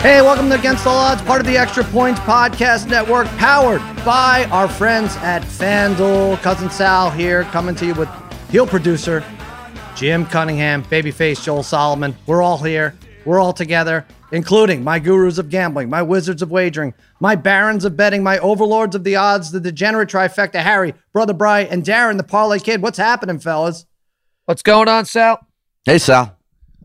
Hey, welcome to Against All Odds, part of the Extra Points Podcast Network, powered by our friends at FanDuel. Cousin Sal here, coming to you with heel producer Jim Cunningham, babyface Joel Solomon. We're all here. We're all together, including my gurus of gambling, my wizards of wagering, my barons of betting, my overlords of the odds, the degenerate trifecta, Harry, Brother Bry, and Darren, the parlay kid. What's happening, fellas? What's going on, Sal? Hey, Sal.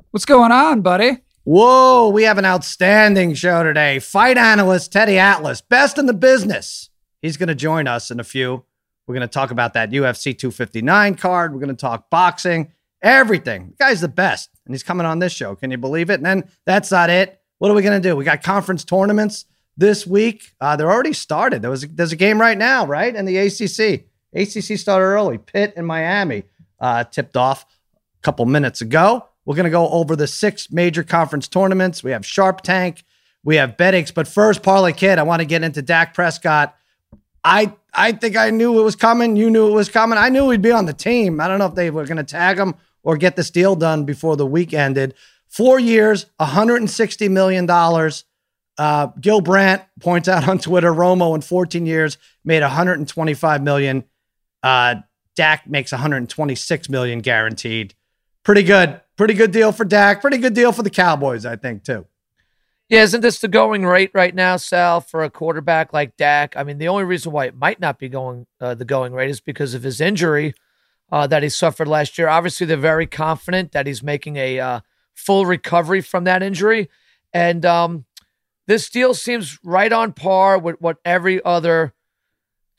What's going on, buddy? Whoa, we have an outstanding show today. Fight analyst Teddy Atlas, best in the business. He's going to join us in a few. We're going to talk about that UFC 259 card. We're going to talk boxing, everything. The guy's the best, and he's coming on this show. Can you believe it? And then that's not it. What are we going to do? We got conference tournaments this week. Uh, they're already started. There was there's a game right now, right? In the ACC. ACC started early. Pitt and Miami uh, tipped off a couple minutes ago. We're going to go over the six major conference tournaments. We have Sharp Tank, we have Bet Aches. But first, Parlay Kid, I want to get into Dak Prescott. I I think I knew it was coming. You knew it was coming. I knew he'd be on the team. I don't know if they were going to tag him or get this deal done before the week ended. Four years, $160 million. Uh, Gil Brandt points out on Twitter, Romo in 14 years made 125 million. Uh, Dak makes 126 million guaranteed. Pretty good. Pretty good deal for Dak. Pretty good deal for the Cowboys, I think, too. Yeah, isn't this the going rate right now, Sal, for a quarterback like Dak? I mean, the only reason why it might not be going uh, the going rate is because of his injury uh, that he suffered last year. Obviously, they're very confident that he's making a uh, full recovery from that injury, and um, this deal seems right on par with what every other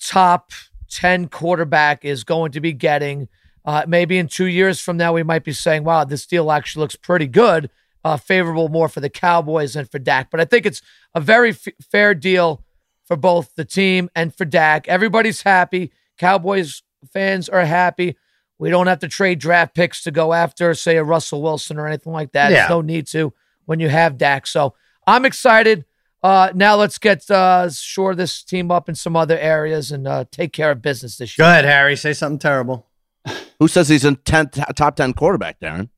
top ten quarterback is going to be getting. Uh, maybe in two years from now, we might be saying, "Wow, this deal actually looks pretty good." uh, favorable more for the Cowboys than for Dak. But I think it's a very f- fair deal for both the team and for Dak. Everybody's happy. Cowboys fans are happy. We don't have to trade draft picks to go after, say, a Russell Wilson or anything like that. Yeah. There's no need to when you have Dak. So I'm excited. Uh, now let's get uh, shore this team up in some other areas and uh, take care of business this year. Go ahead, Harry. Say something terrible. Who says he's a 10, top 10 quarterback, Darren?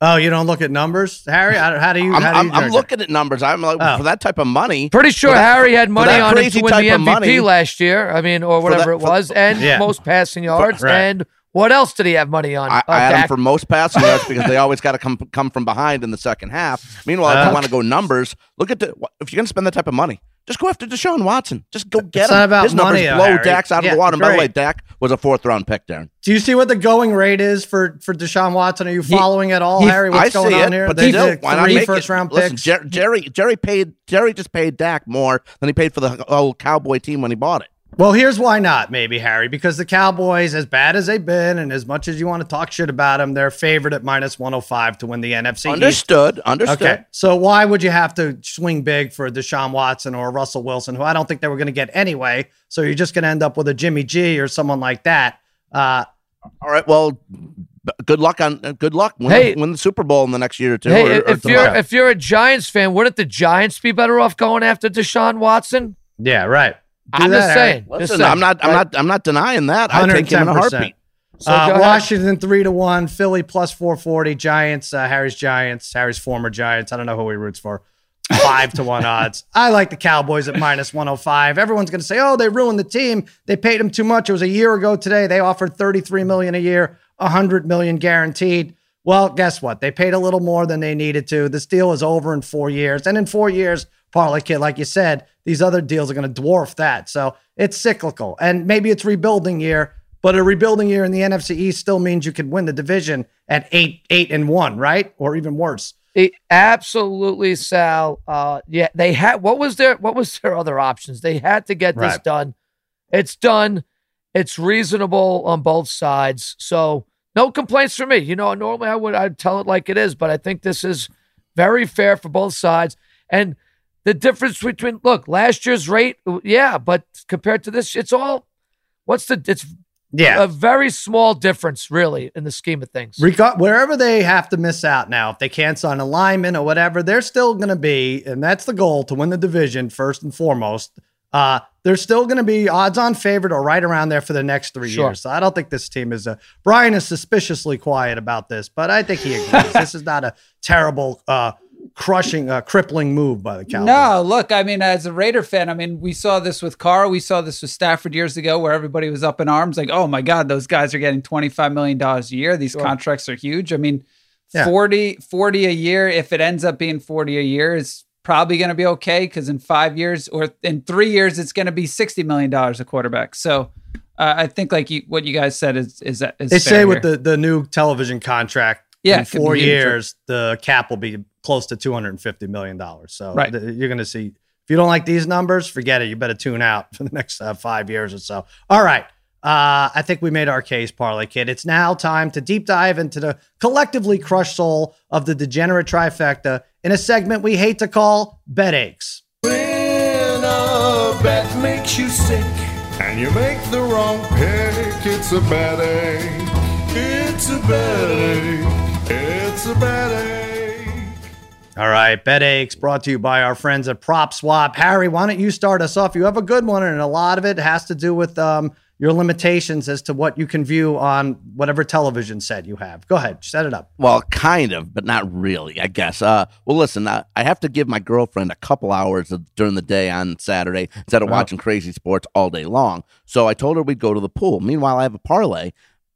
Oh, you don't look at numbers, Harry? How, how do you? I'm, how do I'm, I'm looking at numbers. I'm like, Oh. for that type of money. Pretty sure that- Harry had money on him to win the MVP money- last year. I mean, or whatever that- it was, for- and Yeah. most passing yards. right. And what else did he have money on? I, Uh, I had him for most passing yards because they always got to come come from behind in the second half. Meanwhile, if Uh, you want to go numbers, look at the if you're going to spend that type of money, just go after Deshaun Watson. Just go get It's him. not about His numbers money, though, blow Harry. Dak's out Yeah, of the water. And by the way, Dak was a fourth round pick, Darren. Do you see what the going rate is for for Deshaun Watson? Are you He- following at all, he- Harry? What's I going see on it, here? but They still, did why not three make first it? round Listen, picks. Jer- Jerry Jerry paid Jerry just paid Dak more than he paid for the whole Cowboy team when he bought it. Well, here's why not, maybe, Harry, because the Cowboys, as bad as they've been, and as much as you want to talk shit about them, they're favored at minus 105 to win the NFC East. Understood. Understood. Okay. So why would you have to swing big for Deshaun Watson or Russell Wilson, who I don't think they were going to get anyway? So you're just going to end up with a Jimmy G or someone like that. Uh, All right. Well, good luck on uh, good luck. Win, Hey. win the Super Bowl in the next year or two. Hey, or, or you're if you're a Giants fan, wouldn't the Giants be better off going after Deshaun Watson? yeah, right. Do I'm that, just Harry. saying. just Listen, saying. I'm not. I'm not. I'm not denying that. I take him in a heartbeat. So uh. Washington three to one, Philly plus four forty, Giants, uh, Harry's Giants, Harry's former Giants. I don't know who he roots for. Five to one odds. I like the Cowboys at minus one hundred five. Everyone's going to say, "Oh, they ruined the team. They paid him too much." It was a year ago today. They offered thirty three million a year, hundred million guaranteed. Well, guess what? They paid a little more than they needed to. This deal is over in four years, and in four years, Parlay Kid, like you said, these other deals are going to dwarf that. So it's cyclical, and maybe it's rebuilding year. But a rebuilding year in the NFC East still means you could win the division at eight, eight and one, right? Or even worse. It- absolutely, Sal. Uh, yeah, they had. What was their What was their other options? They had to get this Right. done. It's done. It's reasonable on both sides. So no complaints for me. You know, normally I would I'd tell it like it is, but I think this is very fair for both sides. And the difference between look last year's rate, yeah, but compared to this, it's all. What's the? It's Yeah. a very small difference, really, in the scheme of things. Regar- wherever they have to miss out now, if they can't sign a lineman or whatever, they're still going to be, and that's the goal to win the division first and foremost. Uh, they're still going to be odds on favorite or right around there for the next three Sure. years. So I don't think this team is a. Brian is suspiciously quiet about this, but I think he agrees. this is not a terrible uh, crushing, uh, crippling move by the Cowboys. No, look, I mean, as a Raider fan, I mean, we saw this with Carr, we saw this with Stafford years ago, where everybody was up in arms, like, oh my God, those guys are getting $25 million a year. These Sure. contracts are huge. I mean, Yeah. 40, 40 a year, if it ends up being 40 a year, is probably going to be okay because in five years or in three years, it's going to be $60 million a quarterback. So uh, I think, like you, what you guys said is, is, is They say with the, the new television contract, Yeah, in four years, the cap will be close to $250 million. So Right. th- you're going to see, if you don't like these numbers, forget it. You better tune out for the next uh, five years or so. All right. Uh, I think we made our case, Parlay Kid. It's now time to deep dive into the collectively crushed soul of the degenerate trifecta in a segment we hate to call Bet Aches. When a bet makes you sick and you make the wrong pick, it's a bad ache. It's a bad ache. It's a bad ache. All right, Bet Aches brought to you by our friends at Prop Swap. Harry, why don't you start us off? You have a good one, and a lot of it has to do with um, your limitations as to what you can view on whatever television set you have. Go ahead, set it up. Well, kind of, but not really, I guess. Uh, well, listen, uh, I have to give my girlfriend a couple hours of, during the day on Saturday instead of Wow. watching crazy sports all day long. So I told her we'd go to the pool. Meanwhile, I have a parlay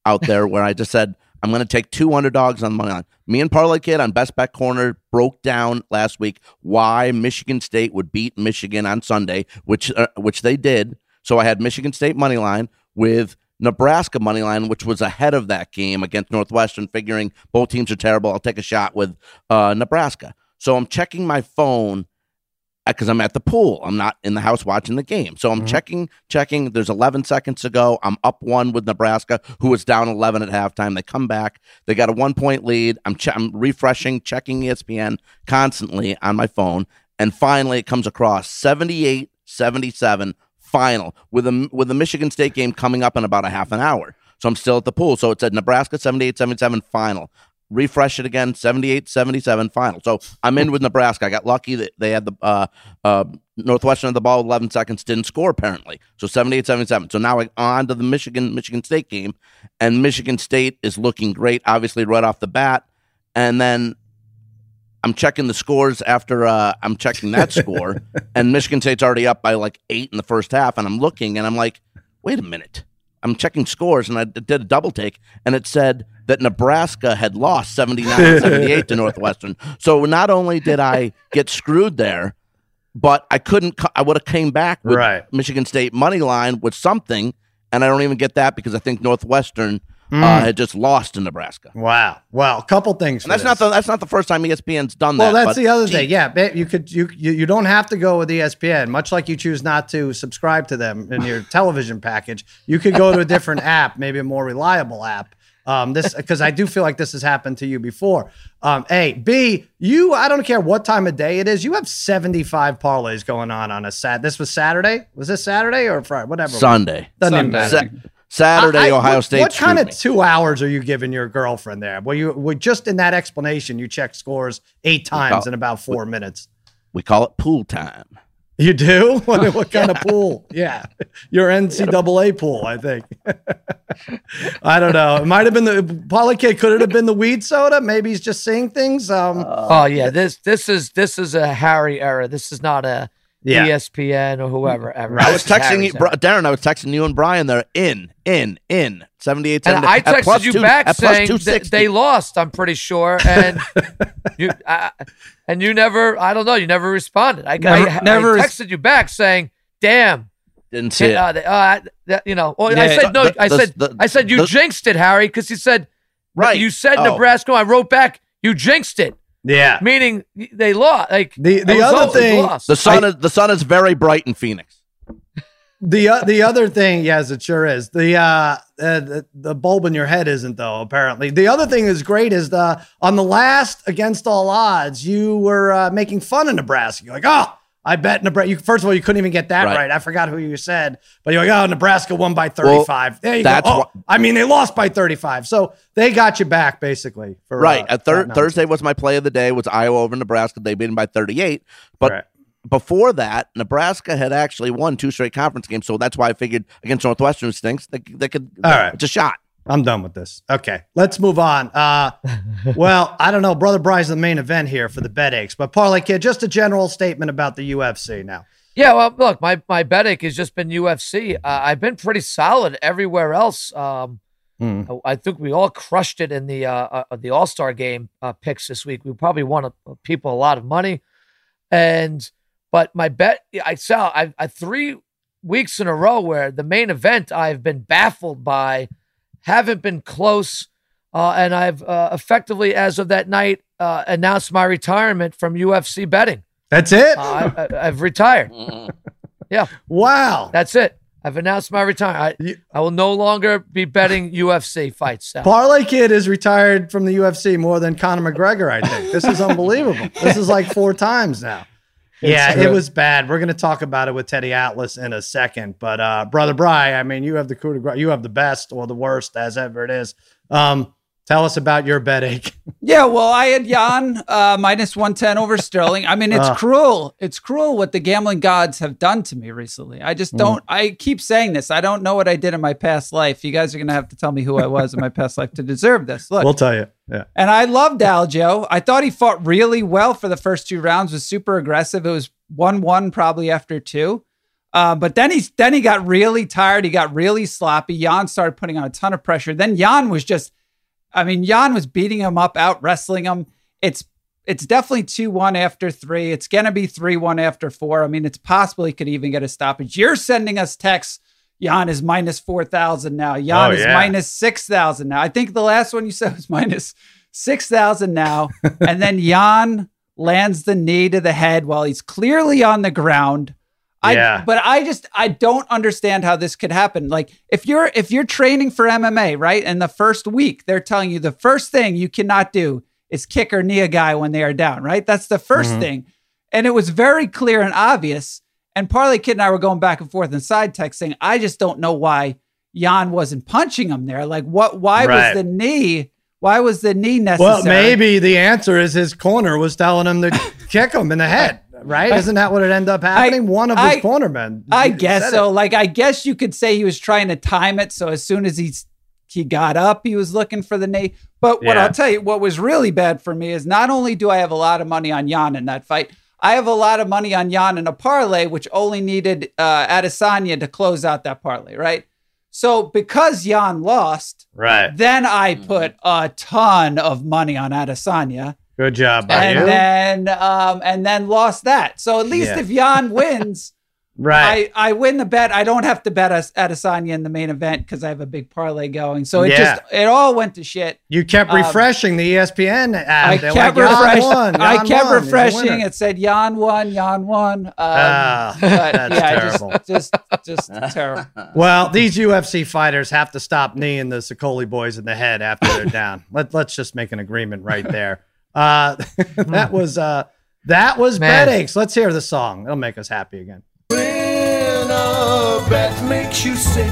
out there where I just said I'm going to take two underdogs on the money line. Me and Parlay Kid on Best Bet Corner broke down last week why Michigan State would beat Michigan on Sunday, which uh, which they did. So I had Michigan State money line with Nebraska money line, which was ahead of that game against Northwestern, figuring both teams are terrible. I'll take a shot with uh, Nebraska. So I'm checking my phone because I'm at the pool. I'm not in the house watching the game. So I'm Mhm. checking, checking. There's 11 seconds to go. I'm up one with Nebraska, who was down 11 at halftime. They come back. They got a one point lead. I'm, che- I'm refreshing, checking ESPN constantly on my phone. And finally, it comes across 78 77 final with a with the Michigan State game coming up in about a half an hour. So I'm still at the pool. So it said Nebraska 78 77 final. Refresh it again 78 77 final. So I'm in with Nebraska. I got lucky that they had the uh, uh, Northwestern had the ball 11 seconds, didn't score apparently. So 78 77. So now on to the Michigan Michigan State game. And Michigan State is looking great, obviously, right off the bat. And then I'm checking the scores after uh, I'm checking that score, and Michigan State's already up by like eight in the first half. And I'm looking, and I'm like, wait a minute. I'm checking scores, and I did a double take, and it said that Nebraska had lost 79 78 to Northwestern. So not only did I get screwed there, but I couldn't, I would have came back with Right. Michigan State money line with something, and I don't even get that because I think Northwestern Mm. uh, had just lost to Nebraska. Wow. Well, a couple things. And for that's not the that's not the first time ESPN's done Well, that. Well, that's but the other gee, thing. Yeah, you could you, you you don't have to go with ESPN. Much like you choose not to subscribe to them in your television package, you could go to a different app, maybe a more reliable app. Um, this because I do feel like this has happened to you before. Um, a B you I don't care what time of day it is. You have seventy five parlays going on on a sat. This was Saturday. Was this Saturday or Friday? Whatever. Sunday, Doesn't even Sunday. matter. Sa- Saturday, I- I- Ohio what, State. What kind screwed of me. two hours are you giving your girlfriend there? Well, you well, just in that explanation, you check scores eight times call- in about four minutes. We call it pool time. You do? What, what kind of pool? Yeah, your NCAA pool, I think. I don't know. It might have been the Parlay Kid. Could it have been the weed soda? Maybe he's just seeing things. Um, Oh yeah, this this is this is a Harry era. This is not a yeah. ESPN or whoever ever. I was texting you, Harry's Bri- era. Darren. I was texting you and Brian there. In, in, in. Seventy-eight. And 70, I at plus texted you two- back saying that they lost. I'm pretty sure, and you I, and you never. I don't know. You never responded. I, Never- I, never I res- texted you back saying, "Damn, didn't see it. uh, they- uh, that, you know." Well, I Yeah, said no. the- I said the- I said you the- jinxed it, Harry, because you said Right. You said Oh. Nebraska. I wrote back. You jinxed it, Yeah. meaning they lost. Like The- the other all- thing- lost. The sun is the sun is very bright in Phoenix. The uh, the other thing, yes, it sure is. The uh, uh the, the bulb in your head isn't though. Apparently, the other thing is great is the on the last against all odds, you were uh, making fun of Nebraska. You're like, oh, I bet Nebraska. You, first of all, you couldn't even get that right. Right. I forgot who you said, but you're like, oh, Nebraska won by 35. there you go. Oh, wha- I mean, they lost by 35, so they got you back basically. For Right. uh, thir- Thursday was my play of the day. Was Iowa over Nebraska? They beat them by 38. But Right. before that, Nebraska had actually won two straight conference games. So that's why I figured against Northwestern stinks, they, they could. All right. It's a shot. I'm done with this. Okay, let's move on. Uh, well, I don't know. Brother Bry's the main event here for the bet aches, but Parlay Kid, just a general statement about the UFC now. Yeah, well, look, my my bet ache has just been UFC. Uh, I've been pretty solid everywhere else. Um, Mm. I think we all crushed it in the uh, uh, the All Star game uh, picks this week. We probably won a, people a lot of money, and but my bet I saw I, I three weeks in a row where the main event I've been baffled by, haven't been close, uh, and I've uh, effectively as of that night uh, announced my retirement from UFC betting. That's it. Uh, I, I, I've retired. Yeah, wow. that's it. I've announced my retirement. I, You- I will no longer be betting UFC fights. Sal. Parlay Kid is retired from the UFC more than Conor McGregor. I think this is unbelievable. this is like four times now. Yeah, it was bad. We're going to talk about it with Teddy Atlas in a second. But uh, brother Bry, I mean, you have the coup de grace. You have the best or the worst, as ever it is. Um, tell us about your bet ache. Yeah, well, I had Yan uh, minus 110 over Sterling. I mean, it's Ugh. cruel. It's cruel what the gambling gods have done to me recently. I Mm. just don't, I keep saying this. I don't know what I did in my past life. You guys are going to have to tell me who I was in my past life to deserve this. Look, we'll tell you. Yeah. and I loved Aljo. I thought he fought really well for the first two rounds, was super aggressive. It was 1 1 probably after two. Uh, but then he's then he got really tired. He got really sloppy. Yan started putting on a ton of pressure. Then Yan was just, I mean, Yan was beating him up, out wrestling him. It's it's definitely two one after three. It's gonna be three one after four. I mean, it's possible he could even get a stoppage. You're sending us texts. Yan is minus four thousand now. Yan Oh, is yeah. minus six thousand now. I think the last one you said was minus six thousand now, and then Yan lands the knee to the head while he's clearly on the ground. I, Yeah. but I just I don't understand how this could happen. Like if you're if you're training for MMA, right? And the first week they're telling you the first thing you cannot do is kick or knee a guy when they are down, right? That's the 1st Mhm. thing. And it was very clear and obvious. And Parlay Kid and I were going back and forth in side text saying, I just don't know why Yan wasn't punching him there. Like what why Right. was the knee? Why was the knee necessary? Well, maybe the answer is his corner was telling him to kick him in the head, right? Isn't that what it ended up happening? One of his I- cornermen. I said guess it. so. Like I guess you could say he was trying to time it so as soon as he's he got up, he was looking for the knee. But what Yeah. I'll tell you, what was really bad for me is not only do I have a lot of money on Yan in that fight, I have a lot of money on Yan in a parlay, which only needed uh, Adesanya to close out that parlay, right? So because Yan lost, Right. then I put a ton of money on Adesanya Good job by and you. then um, and then lost that. So at least Yeah. if Yan wins, right. I, I win the bet. I don't have to bet us Adesanya in the main event because I have a big parlay going. So it Yeah. just it all went to shit. you kept um, refreshing the E ESPN app. I kept like, "Yan refreshing. won, I kept won. Refreshing. It said Yan won, Yan won. Um, Ah, that's yeah, terrible. just just just terrible. Well, these UFC fighters have to stop kneeing the Sokoli boys in the head after they're down. Let, let's just make an agreement right there. Uh, that was uh, that was Man. bet aches. Let's hear the song. It'll make us happy again. When a bet makes you sick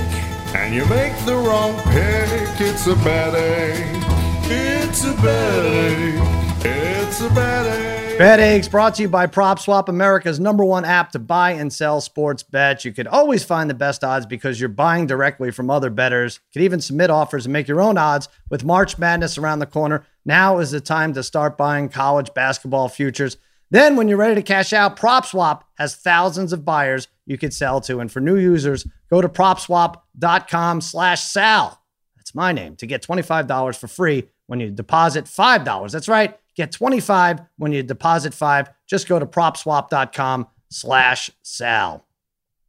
and you make the wrong pick, it's a bad ache. It's a bad ache. It's a bad ache. Bet Aches brought to you by PropSwap, America's number one app to buy and sell sports bets. You could always find the best odds because you're buying directly from other bettors. You could even submit offers and make your own odds. With March Madness around the corner, now is the time to start buying college basketball futures. Then, when you're ready to cash out, PropSwap has thousands of buyers you could sell to. And for new users, go to propswap.com slash sal. That's my name to get $25 for free when you deposit $5. That's right. Get 25 when you deposit 5. Just go to propswap.com slash sal.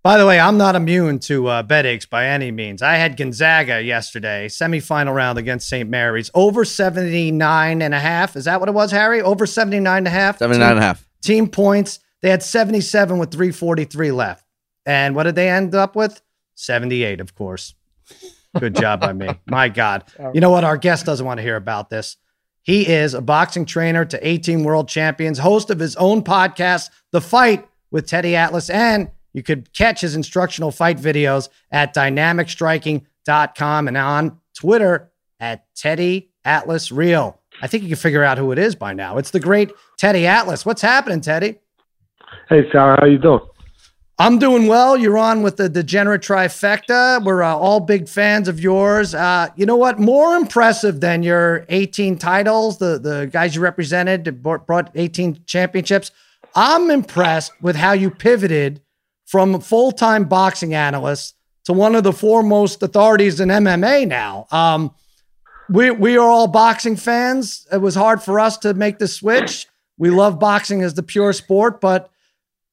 By the way, I'm not immune to uh, bet aches by any means. I had Gonzaga yesterday, semifinal round against St. Mary's, over 79 and a half. Is that what it was, Harry? Over 79 and a half? 79 and a half. team points. They had 77 with 343 left. And what did they end up with? 78, of course. Good job by me. My God. You know what? Our guest doesn't want to hear about this. He is a boxing trainer to 18 world champions, host of his own podcast, The Fight with Teddy Atlas. And you could catch his instructional fight videos at dynamicstriking.com and on Twitter at Teddy Atlas Real. I think you can figure out who it is by now. It's the great Teddy Atlas. What's happening, Teddy? Hey, Sarah, how you doing? I'm doing well. You're on with the Degenerate Trifecta. We're uh, all big fans of yours. Uh, you know what? More impressive than your 18 titles, the, the guys you represented, brought 18 championships. I'm impressed with how you pivoted from full time boxing analyst to one of the foremost authorities in MMA now. Um, we, we are all boxing fans. It was hard for us to make the switch. We love boxing as the pure sport, but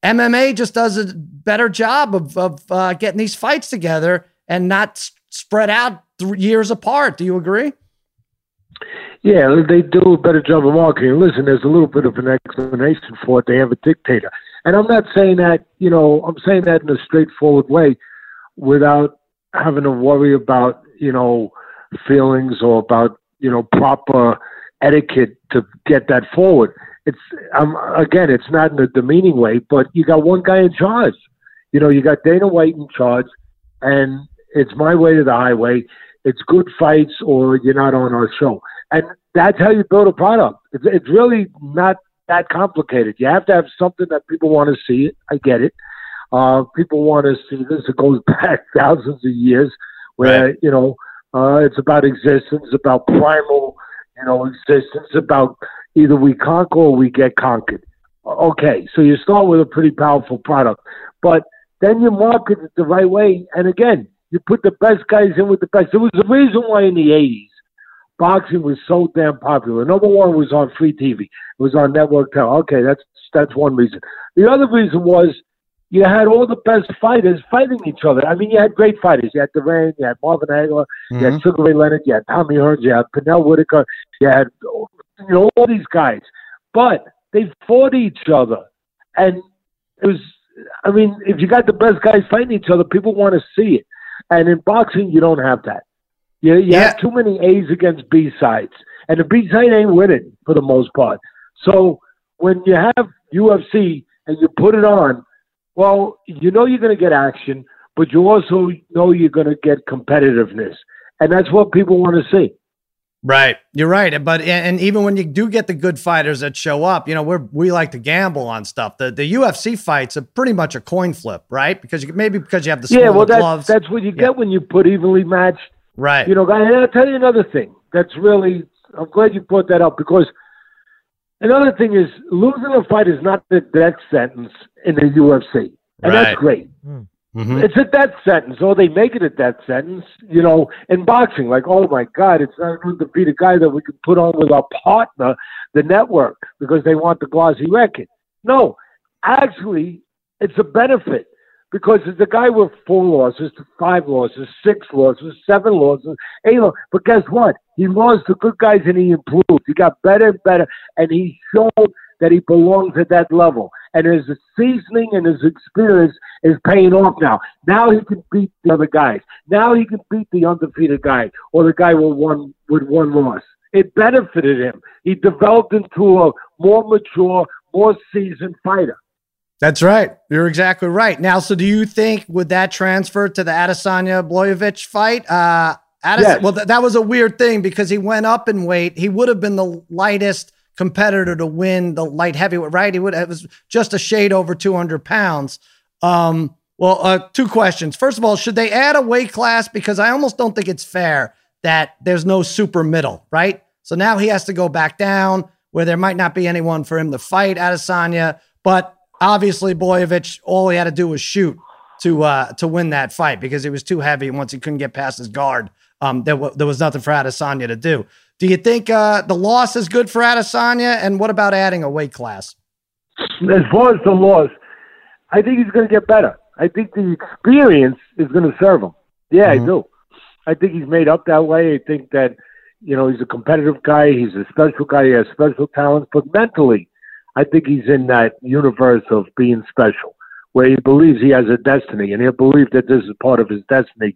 MMA just does a better job of, of uh, getting these fights together and not s- spread out th- years apart. Do you agree? Yeah, they do a better job of marketing. Listen, there's a little bit of an explanation for it. They have a dictator. And I'm not saying that, you know, I'm saying that in a straightforward way without having to worry about, you know, feelings or about, you know, proper etiquette to get that forward it's um, again, it's not in a demeaning way, but you got one guy in charge. You know, you got Dana White in charge, and it's my way to the highway. It's good fights, or you're not on our show, and that's how you build a product. It's, it's really not that complicated. You have to have something that people want to see. I get it. Uh, people want to see this. It goes back thousands of years, where right. you know uh, it's about existence, about primal, you know, existence, about either we conquer or we get conquered. Okay, so you start with a pretty powerful product, but then you market it the right way. And again, you put the best guys in with the best. There was a reason why in the 80s, boxing was so damn popular. Number one was on free TV. It was on network television. Okay, that's that's one reason. The other reason was you had all the best fighters fighting each other. I mean, you had great fighters. You had Duran, you had Marvin Hagler, mm-hmm. you had mm-hmm. Sugar Ray Leonard, you had Tommy Hearns, you had Pernell Whitaker, you had you know, all these guys. But they fought each other. And it was, I mean, if you got the best guys fighting each other, people want to see it. And in boxing, you don't have that. You, you yeah. have too many A's against B sides. And the B side ain't winning for the most part. So when you have UFC and you put it on, well, you know you're going to get action, but you also know you're going to get competitiveness. And that's what people want to see. Right, you're right. But and even when you do get the good fighters that show up, you know, we're we like to gamble on stuff. The the UFC fights are pretty much a coin flip, right? Because you maybe because you have the yeah, well, that's, gloves. that's what you yeah. get when you put evenly matched. Right. You know, and I'll tell you another thing. That's really I'm glad you brought that up because another thing is losing a fight is not the death sentence in the UFC, and right. that's great. Hmm. Mm-hmm. It's a death sentence, or they make it a death sentence. You know, in boxing, like, oh my God, it's not an undefeated guy that we can put on with our partner, the network, because they want the glossy record. No, actually, it's a benefit because it's a guy with four losses, five losses, six losses, seven losses, eight losses. But guess what? He lost to good guys and he improved. He got better and better, and he showed that he belongs at that level. And his seasoning and his experience is paying off now. Now he can beat the other guys. Now he can beat the undefeated guy or the guy with one with one loss. It benefited him. He developed into a more mature, more seasoned fighter. That's right. You're exactly right. Now, so do you think would that transfer to the Adesanya Blachowicz fight? Uh, Ades- yes. Well, th- that was a weird thing because he went up in weight. He would have been the lightest competitor to win the light heavyweight, right? He would it was just a shade over 200 pounds. Um, well, uh, two questions. First of all, should they add a weight class? Because I almost don't think it's fair that there's no super middle, right? So now he has to go back down where there might not be anyone for him to fight Adesanya. But obviously, Blachowicz, all he had to do was shoot to uh, to win that fight because he was too heavy. And once he couldn't get past his guard, um, there, w- there was nothing for Adesanya to do. Do you think uh, the loss is good for Adesanya? And what about adding a weight class? As far as the loss, I think he's going to get better. I think the experience is going to serve him. Yeah, mm-hmm. I do. I think he's made up that way. I think that, you know, he's a competitive guy. He's a special guy. He has special talents. But mentally, I think he's in that universe of being special, where he believes he has a destiny, and he'll believe that this is part of his destiny,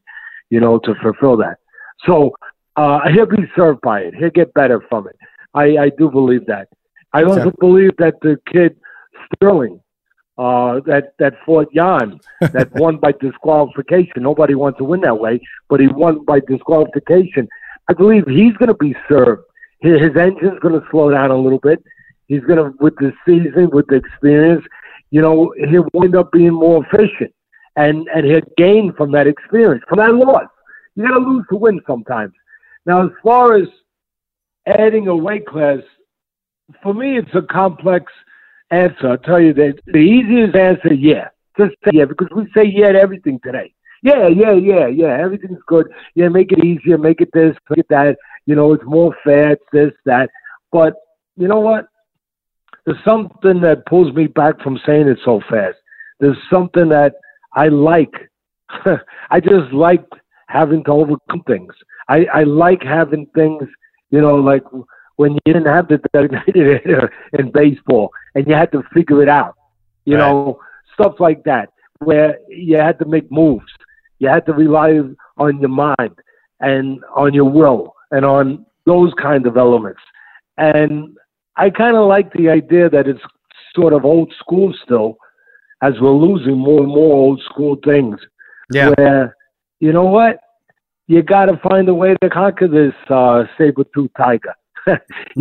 you know, to fulfill that. So uh, he'll be served by it. He'll get better from it. I, I do believe that. I also believe that the kid Sterling, uh, that that fought Yan, that won by disqualification. Nobody wants to win that way, but he won by disqualification. I believe he's going to be served. His, his engine's going to slow down a little bit. He's going to, with the season, with the experience, you know, he'll wind up being more efficient and, and he'll gain from that experience, from that loss. You got to lose to win sometimes. Now, as far as adding a weight class, for me, it's a complex answer. I'll tell you that the easiest answer, yeah. Just say yeah, because we say yeah to everything today. Yeah, yeah, yeah, yeah. Everything's good. Yeah, make it easier, make it this, make it that. You know, it's more fats, this, that. But you know what? There's something that pulls me back from saying it so fast. There's something that I like. I just like having to overcome things. I, I like having things, you know, like when you didn't have the designated hitter in baseball and you had to figure it out, you Right. know, stuff like that, where you had to make moves. You had to rely on your mind and on your will and on those kind of elements. And I kind of like the idea that it's sort of old school still, as we're losing more and more old school things. Yeah. Where, you know what? You got to find a way to conquer this uh, saber-tooth tiger. you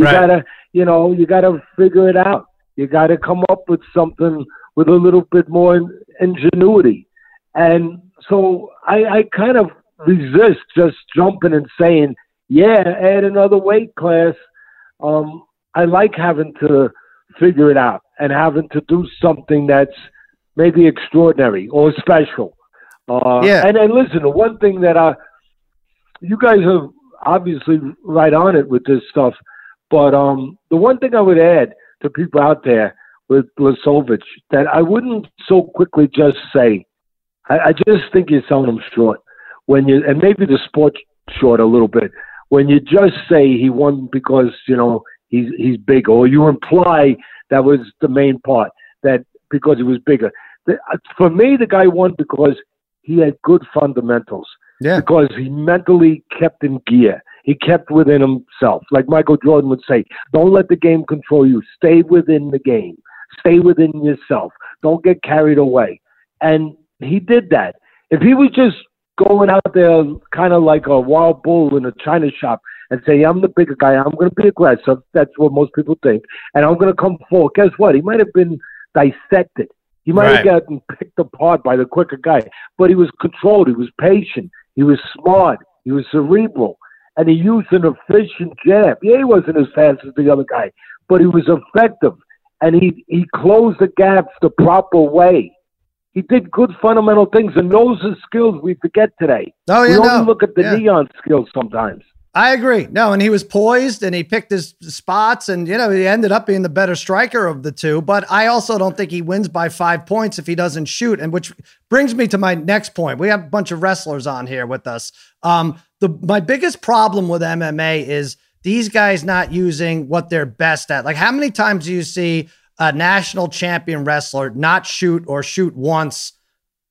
Right. gotta, you know, you gotta figure it out. You gotta come up with something with a little bit more in- ingenuity. And so I, I kind of resist just jumping and saying, yeah, add another weight class. Um, I like having to figure it out and having to do something that's maybe extraordinary or special. Uh, Yeah. And then listen, the one thing that I, you guys are obviously right on it with this stuff, but um, the one thing I would add to people out there with Blachowicz that I wouldn't so quickly just say, I, I just think you're selling him short when you, and maybe the sport short a little bit when you just say he won because you know he's he's big, or you imply that was the main part that because he was bigger. The, uh, for me, the guy won because he had good fundamentals Yeah. because he mentally kept in gear. He kept within himself. Like Michael Jordan would say, don't let the game control you. Stay within the game. Stay within yourself. Don't get carried away. And he did that. If he was just going out there kind of like a wild bull in a china shop and say, I'm the bigger guy, I'm going to be aggressive, that's what most people think, and I'm going to come forward, guess what? He might have been dissected. He might have gotten picked apart by the quicker guy, but he was controlled. He was patient. He was smart. He was cerebral. And he used an efficient jab. Yeah, he wasn't as fast as the other guy, but he was effective. And he, he closed the gaps the proper way. He did good fundamental things, and those are skills we forget today. Oh, we only no. look at the Yeah. neon skills sometimes. I agree. No, and he was poised and he picked his spots and, you know, he ended up being the better striker of the two. But I also don't think he wins by five points if he doesn't shoot. And which brings me to my next point. We have a bunch of wrestlers on here with us. Um, the my biggest problem with MMA is these guys not using what they're best at. Like, how many times do you see a national champion wrestler not shoot or shoot once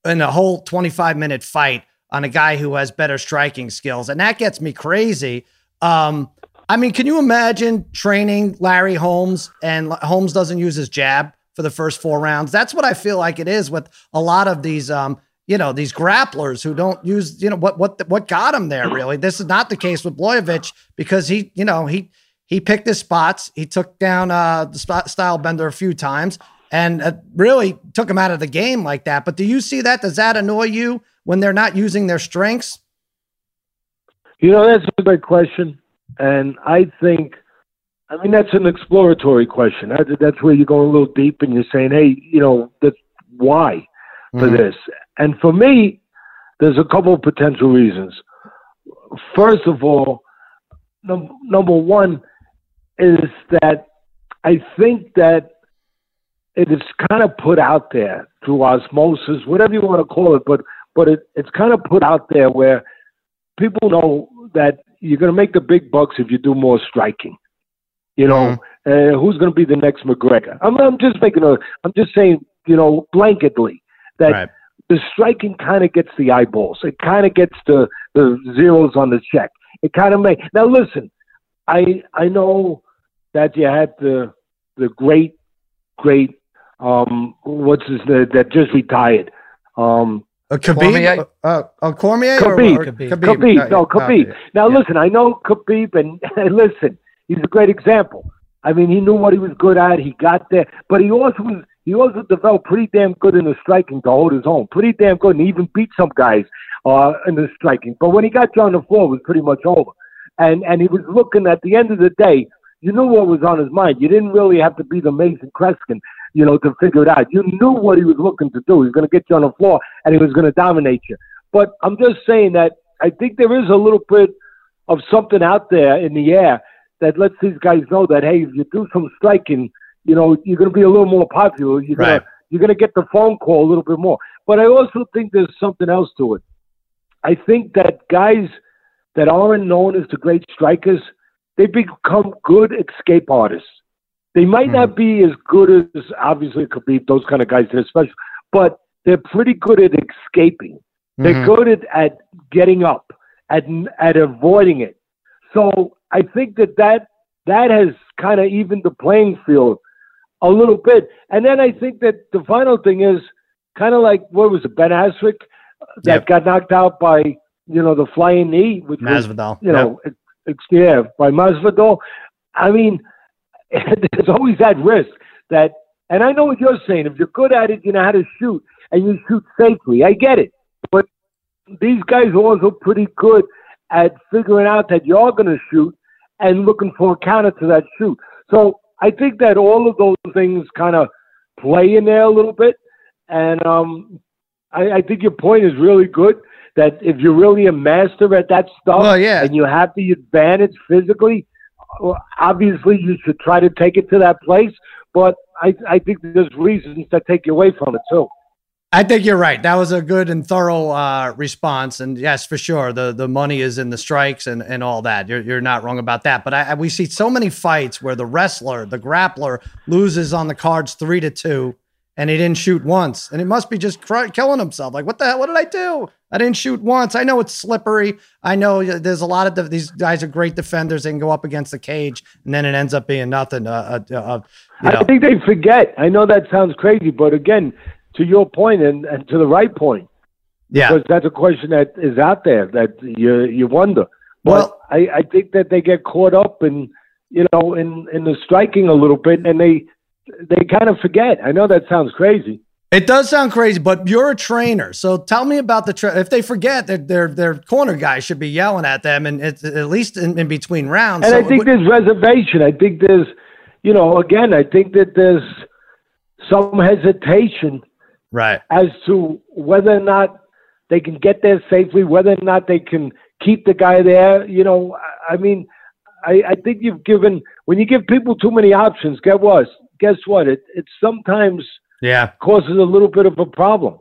in a whole 25 minute fight on a guy who has better striking skills. And that gets me crazy. Um, I mean, can you imagine training Larry Holmes and Holmes doesn't use his jab for the first four rounds? That's what I feel like it is with a lot of these, um, you know, these grapplers who don't use, you know, what what what got him there. Really, this is not the case with Blachowicz because he, you know, he he picked his spots. He took down uh, the Stylebender a few times and uh, really took him out of the game like that. But do you see that? Does that annoy you when they're not using their strengths? You know, that's a great question. And I think, I mean, that's an exploratory question. That's where you're going a little deep and you're saying, hey, you know, that's why for Mhm. this. And for me, there's a couple of potential reasons. First of all, num- number one is that I think that it is kind of put out there through osmosis, whatever you want to call it, but but it, it's kind of put out there where people know that you're going to make the big bucks if you do more striking. You know, uh, who's going to be the next McGregor? I'm, I'm just making a, I'm just saying, you know, blanketly that Right. the striking kind of gets the eyeballs. It kind of gets the, the zeros on the check. It kind of make now. Listen, I I know that you had the the great great um what's his name that just retired um Uh, Khabib? Cormier? Uh, uh, Cormier? Khabib. or- Khabib. Khabib. Yeah, No, yeah. Khabib. Now Yeah. listen, I know Khabib, and, and listen, he's a great example. I mean, he knew what he was good at. He got there, but he also was he also developed pretty damn good in the striking to hold his own. Pretty damn good, and even beat some guys uh, in the striking. But when he got you on the floor, it was pretty much over. And and he was looking at the end of the day. You knew what was on his mind. You didn't really have to be the Amazing Kreskin, you know, to figure it out. You knew what he was looking to do. He was going to get you on the floor, and he was going to dominate you. But I'm just saying that I think there is a little bit of something out there in the air that lets these guys know that hey, if you do some striking, you know, you're going to be a little more popular. You're Right. gonna you're going to get the phone call a little bit more. But I also think there's something else to it. I think that guys that aren't known as the great strikers, they become good escape artists. They might not be as good as obviously it could be those kind of guys, they're special, but they're pretty good at escaping. They're Mhm. good at, at getting up, at at avoiding it. So I think that that that has kind of evened the playing field a little bit. And then I think that the final thing is kind of like what was it, Ben Askren that Yep. got knocked out by you know the flying knee, was Masvidal. you know, ex- ex- yeah, by Masvidal. I mean, there's always that risk that, and I know what you're saying. If you're good at it, you know how to shoot, and you shoot safely. I get it, but these guys are also pretty good at figuring out that you're going to shoot and looking for a counter to that shoot. So I think that all of those things kind of play in there a little bit, and um, I, I think your point is really good. That if you're really a master at that stuff, Well, yeah. and you have the advantage physically, obviously you should try to take it to that place. But I, I think there's reasons that take you away from it too. I think you're right. That was a good and thorough uh, response. And yes, for sure, the the money is in the strikes and, and all that. You're, you're not wrong about that. But I, I- we see so many fights where the wrestler, the grappler, loses on the cards three to two, and he didn't shoot once, and it must be just cry, killing himself. Like, what the hell? What did I do? I didn't shoot once. I know it's slippery. I know there's a lot of the, these guys are great defenders. They can go up against the cage, and then it ends up being nothing. Uh, uh, uh, you know. I think they forget. I know that sounds crazy, but again, to your point and, and to the right point, yeah. because that's a question that is out there that you you wonder. But Well- I, I think that they get caught up in you know in in the striking a little bit, and they they kind of forget. I know that sounds crazy. It does sound crazy, but you're a trainer, so tell me about the tra- if they forget that their their corner guy should be yelling at them, and it's at least in, in between rounds. And So I think what- there's reservation. I think there's, you know, again, I think that there's some hesitation right, as to whether or not they can get there safely, whether or not they can keep the guy there. You know, I- mean, I, I think you've given when you give people too many options. Guess what? Guess what? It it sometimes yeah, causes a little bit of a problem.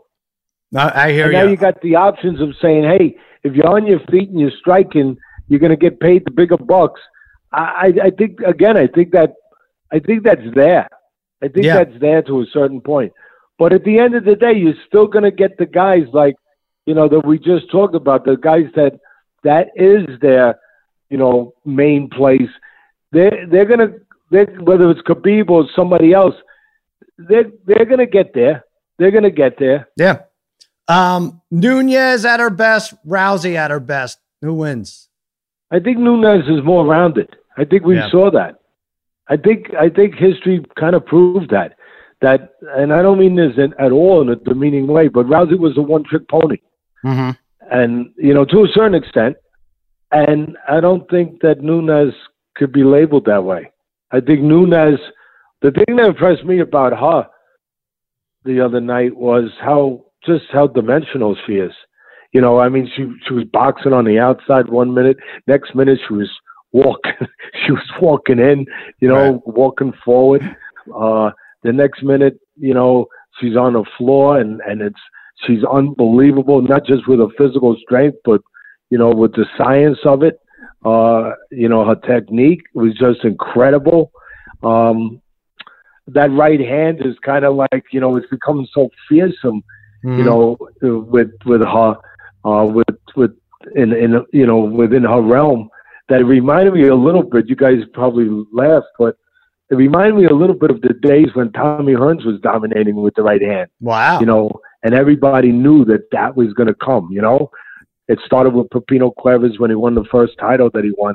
I, I hear And now you. you got the options of saying, hey, if you're on your feet and you're striking, you're going to get paid the bigger bucks. I, I, I think again, I think that I think that's there. I think Yeah. that's there to a certain point. But at the end of the day, you're still going to get the guys like you know that we just talked about, the guys that that is their you know main place. They're they're going to they whether it's Khabib or somebody else, they're they're going to get there. They're going to get there. yeah, um, Nunes at her best, Rousey at her best. Who wins? I think Nunes is more rounded. I think we Yeah. saw that. I think I think history kind of proved that. That, and I don't mean this in, at all in a demeaning way, but Rousey was a one-trick pony, Mm-hmm. and you know to a certain extent. And I don't think that Nunes could be labeled that way. I think Nunes. The thing that impressed me about her the other night was how just how dimensional she is. You know, I mean, she she was boxing on the outside one minute, next minute she was walking, she was walking in, you know, Right. walking forward. Uh, the next minute, you know, she's on the floor, and and it's she's unbelievable, not just with her physical strength, but you know, with the science of it. Uh, you know, her technique was just incredible. Um, that right hand is kind of like, you know, it's becoming so fearsome Mm-hmm. you know, with with her, uh, with with in in you know within her realm. That it reminded me a little bit. You guys probably laughed, but it reminded me a little bit of the days when Tommy Hearns was dominating with the right hand. wow. You know, and everybody knew that that was going to come. You know, it started with Pipino Cuevas when he won the first title that he won,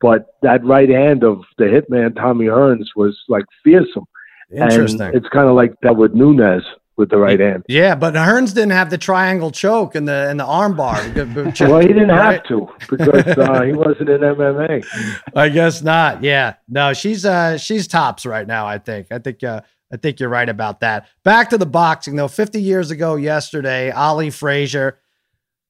but that right hand of the hitman Tommy Hearns was like fearsome. Interesting. And it's kind of like that with Nunes with the right hand. Yeah, but Hearns didn't have the triangle choke and the and the armbar. well, he didn't have to because uh, he wasn't in MMA. I guess not. Yeah, no, she's uh she's tops right now. I think. I think. Uh, I think you're right about that. Back to the boxing though. 50 years ago yesterday, Ali Frazier.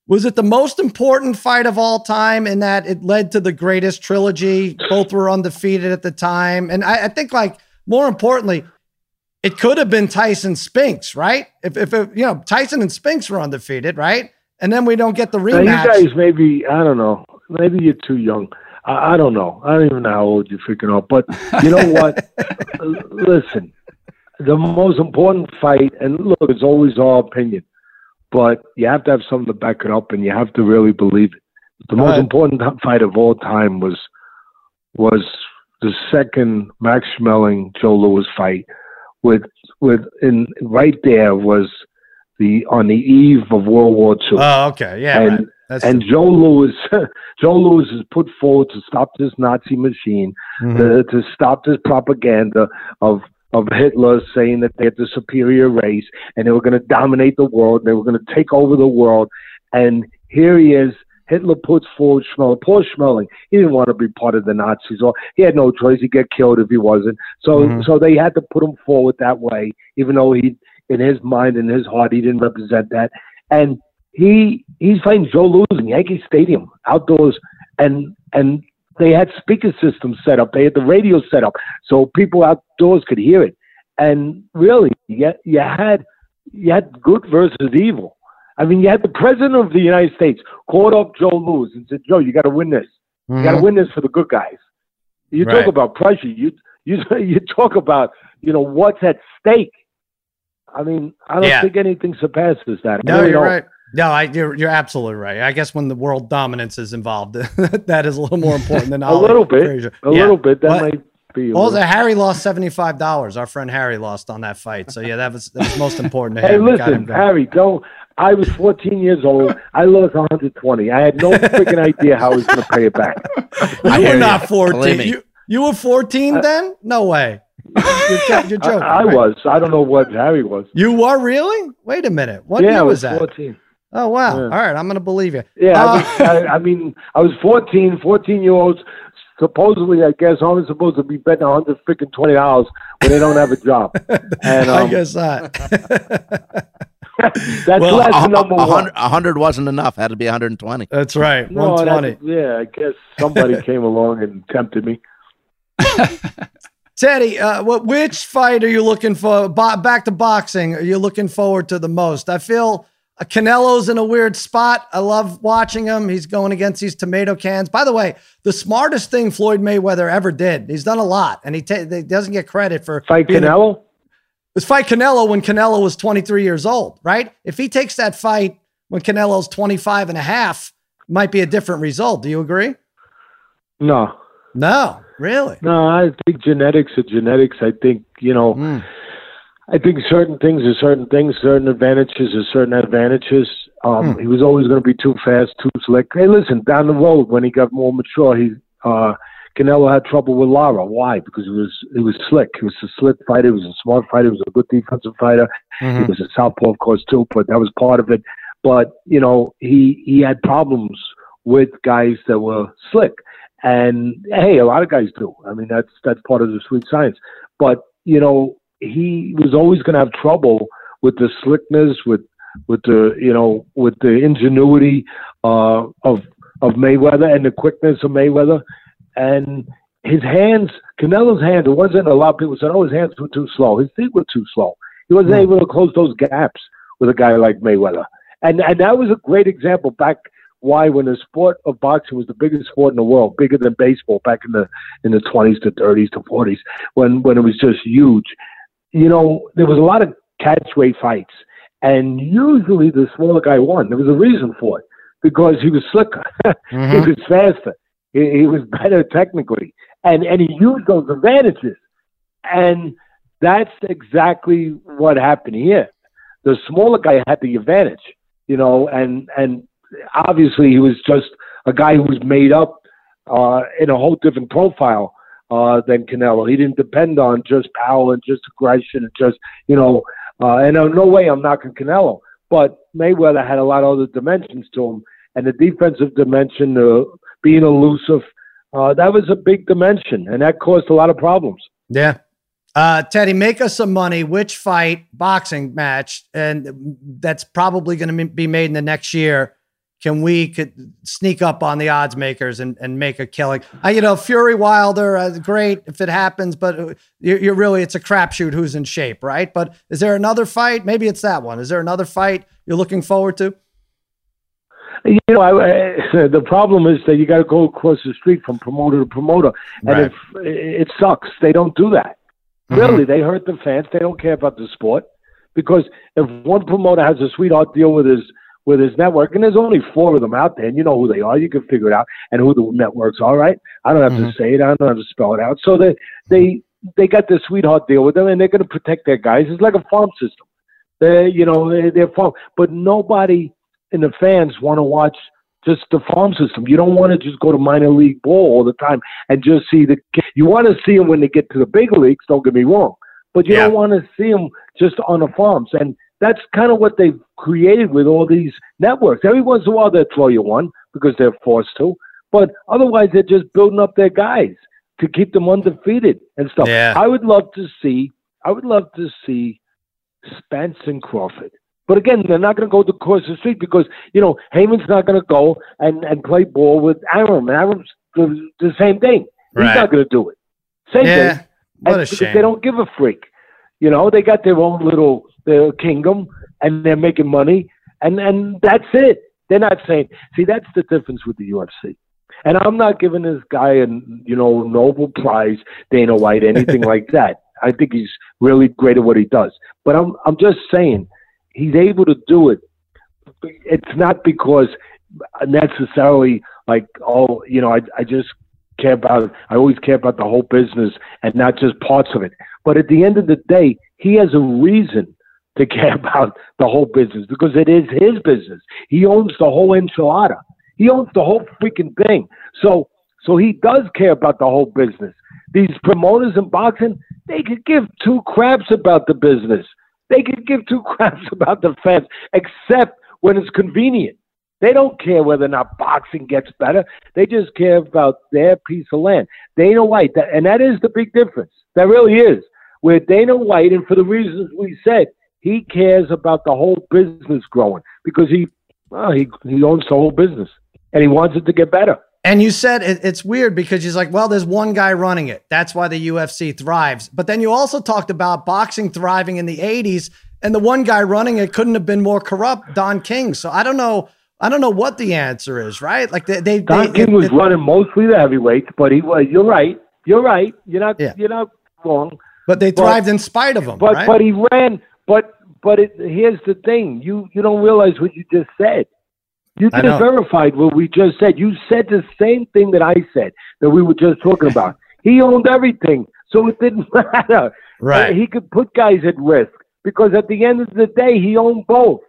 Was it the most important fight of all time in that it led to the greatest trilogy? Both were undefeated at the time. And I, I think, like, more importantly, it could have been Tyson Spinks, right? If, if it, you know, Tyson and Spinks were undefeated, right? And then we don't get the rematch. Now you guys, maybe I don't know. Maybe you're too young. I, I don't know. I don't even know how old you're freaking out. But you know what? Listen, the most important fight, and look, it's always our opinion, but you have to have something to back it up, and you have to really believe it. The most important fight of all time was was the second Max Schmeling Joe Louis fight with with in right there was the on the eve of World War II. Oh, okay, yeah, and right. and Joe Louis, Joe Louis is put forward to stop this Nazi machine, mm-hmm. to, to stop this propaganda of of Hitler saying that they're the superior race and they were going to dominate the world, they were going to take over the world, and here he is Hitler puts forward Schmeling. Poor Schmeling, he didn't want to be part of the Nazis, or he had no choice. He'd get killed if he wasn't. So, mm-hmm. so they had to put him forward that way, even though he, in his mind, in his heart, he didn't represent that. And he, he's fighting Joe Louis in Yankee Stadium outdoors, and and they had speaker systems set up. They had the radio set up so people outdoors could hear it. And really, you, you had you had good versus evil. I mean, you had the president of the United States called up Joe Louis and said, "Joe, you got to win this. You mm-hmm. got to win this for the good guys." You right. talk about pressure. You you you talk about you know what's at stake. I mean, I don't yeah. think anything surpasses that. No, really you're don't. right. No, I, you're you're absolutely right. I guess when the world dominance is involved, that is a little more important than a little bit. Frazier. A yeah. little bit. That might be. the Harry lost seventy five dollars. Our friend Harry lost on that fight. So yeah, that was that was most important to him. Hey, listen, Harry, don't I was 14 years old. I lost 120. I had no freaking idea how I was going to pay it back. you were not 14. You, you were 14 uh, then? No way. You're, you're joking. I, I right? was. I don't know what Harry was. You were really? Wait a minute. What yeah, year was, was that? 14. Oh wow! Yeah. All right, I'm going to believe you. Yeah, uh, I, was, I, I, mean, I was 14, 14 year olds. Supposedly, I guess I'm supposed to be betting 100 freaking twenty dollars when they don't have a job. And um, I guess not. That's well, lesson number one. A hundred wasn't enough. Had to be 120. That's right. No, 120. yeah, I guess somebody came along and tempted me. Teddy, uh, what, which fight are you looking for? Bo- back to boxing. Are you looking forward to the most? I feel Canelo's in a weird spot. I love watching him. He's going against these tomato cans. By the way, the smartest thing Floyd Mayweather ever did. He's done a lot, and he, ta- he doesn't get credit for fight Canelo. A- was fight Canelo when Canelo was 23 years old, right? If he takes that fight when Canelo's 25 and a half, might be a different result. Do you agree? No. No, really? No, I think genetics are genetics. I think, you know, mm. I think certain things are certain things, certain advantages are certain advantages. Um, mm. He was always going to be too fast, too slick. Hey, listen, down the road when he got more mature, he uh, Canelo had trouble with Lara. Why? Because he was he was slick. He was a slick fighter. He was a smart fighter. He was a good defensive fighter. Mm-hmm. He was a southpaw, of course, too. But that was part of it. But you know, he he had problems with guys that were slick. And hey, a lot of guys do. I mean, that's that's part of the sweet science. But you know, he was always going to have trouble with the slickness, with with the you know, with the ingenuity uh, of of Mayweather and the quickness of Mayweather and his hands, Canelo's hands, it wasn't a lot of people said, oh, his hands were too slow. His feet were too slow. He wasn't mm. able to close those gaps with a guy like Mayweather. And and that was a great example back why when the sport of boxing was the biggest sport in the world, bigger than baseball back in the in the twenties to thirties to forties, when when it was just huge. You know, there was a lot of catchweight fights. And usually the smaller guy won. There was a reason for it. Because he was slicker. Mm-hmm. he was faster. He, he was better technically, and and he used those advantages, and that's exactly what happened here. The smaller guy had the advantage, you know, and and obviously he was just a guy who was made up uh, in a whole different profile uh, than Canelo. He didn't depend on just power and just aggression and just you know. Uh, and uh, no way I'm knocking Canelo, but Mayweather had a lot of other dimensions to him, and the defensive dimension, uh, being elusive, uh, that was a big dimension, and that caused a lot of problems. Yeah. Uh, Teddy, make us some money. Which fight, boxing match, and that's probably going to be made in the next year can we could sneak up on the odds makers and, and make a killing? Uh, you know, Fury Wilder, uh, great if it happens, but uh, you're, you're, really it's a crapshoot who's in shape, right? But is there another fight? Maybe it's that one. Is there another fight you're looking forward to? You know, I, I, the problem is that you got to go across the street from promoter to promoter, and Right. if it sucks, they don't do that. Mm-hmm. Really, they hurt the fans. They don't care about the sport because if one promoter has a sweetheart deal with his with his network, and there's only four of them out there, and you know who they are, you can figure it out, and who the networks are, right? I don't have Mm-hmm. to say it. I don't have to spell it out. So they they they got the sweetheart deal with them, and they're going to protect their guys. It's like a farm system. They, you know, they, they're farm, but nobody in the fans want to watch just the farm system. You don't want to just go to minor league ball all the time and just see the. You want to see them when they get to the big leagues. Don't get me wrong, but you Yeah. don't want to see them just on the farms. And that's kind of what they've created with all these networks. Every once in a while they'll throw you one because they're forced to, but otherwise they're just building up their guys to keep them undefeated and stuff. Yeah. I would love to see. I would love to see Spence and Crawford. But again, they're not going to go across the street because you know Haymon's not going to go and, and play ball with Arum. Arum's the, the same thing. Right. He's not going to do it. Same Yeah. thing. What And a shame. They don't give a freak. You know, they got their own little their kingdom, and they're making money, and and that's it. They're not saying. See, that's the difference with the UFC. And I'm not giving this guy a you know Nobel Prize, Dana White, anything like that. I think he's really great at what he does. But I'm I'm just saying he's able to do it. It's not because necessarily like oh you know I I just care about I always care about the whole business and not just parts of it. But at the end of the day, he has a reason to care about the whole business because it is his business. He owns the whole enchilada. He owns the whole freaking thing. So so he does care about the whole business. These promoters in boxing, they could give two craps about the business. They could give two craps about the fans, except when it's convenient. They don't care whether or not boxing gets better. They just care about their piece of land. Dana White, and that is the big difference. That really is. Where Dana White, and for the reasons we said, he cares about the whole business growing because he, well, he he owns the whole business and he wants it to get better. And you said it, it's weird because he's like, well, there's one guy running it. That's why the UFC thrives. But then you also talked about boxing thriving in the 80s, and the one guy running it couldn't have been more corrupt, Don King. So I don't know. I don't know what the answer is, right? Like they, they, Don they King was it- running mostly the heavyweights, but he was. You're right. You're right. You're not. Yeah. You're not wrong. but they but- thrived in spite of him, But right? but he ran. But but it, here's the thing. You you don't realize what you just said. You just verified what we just said. You said the same thing that I said that we were just talking about. he owned everything, so it didn't matter. right, He could put guys at risk because at the end of the day, he owned both.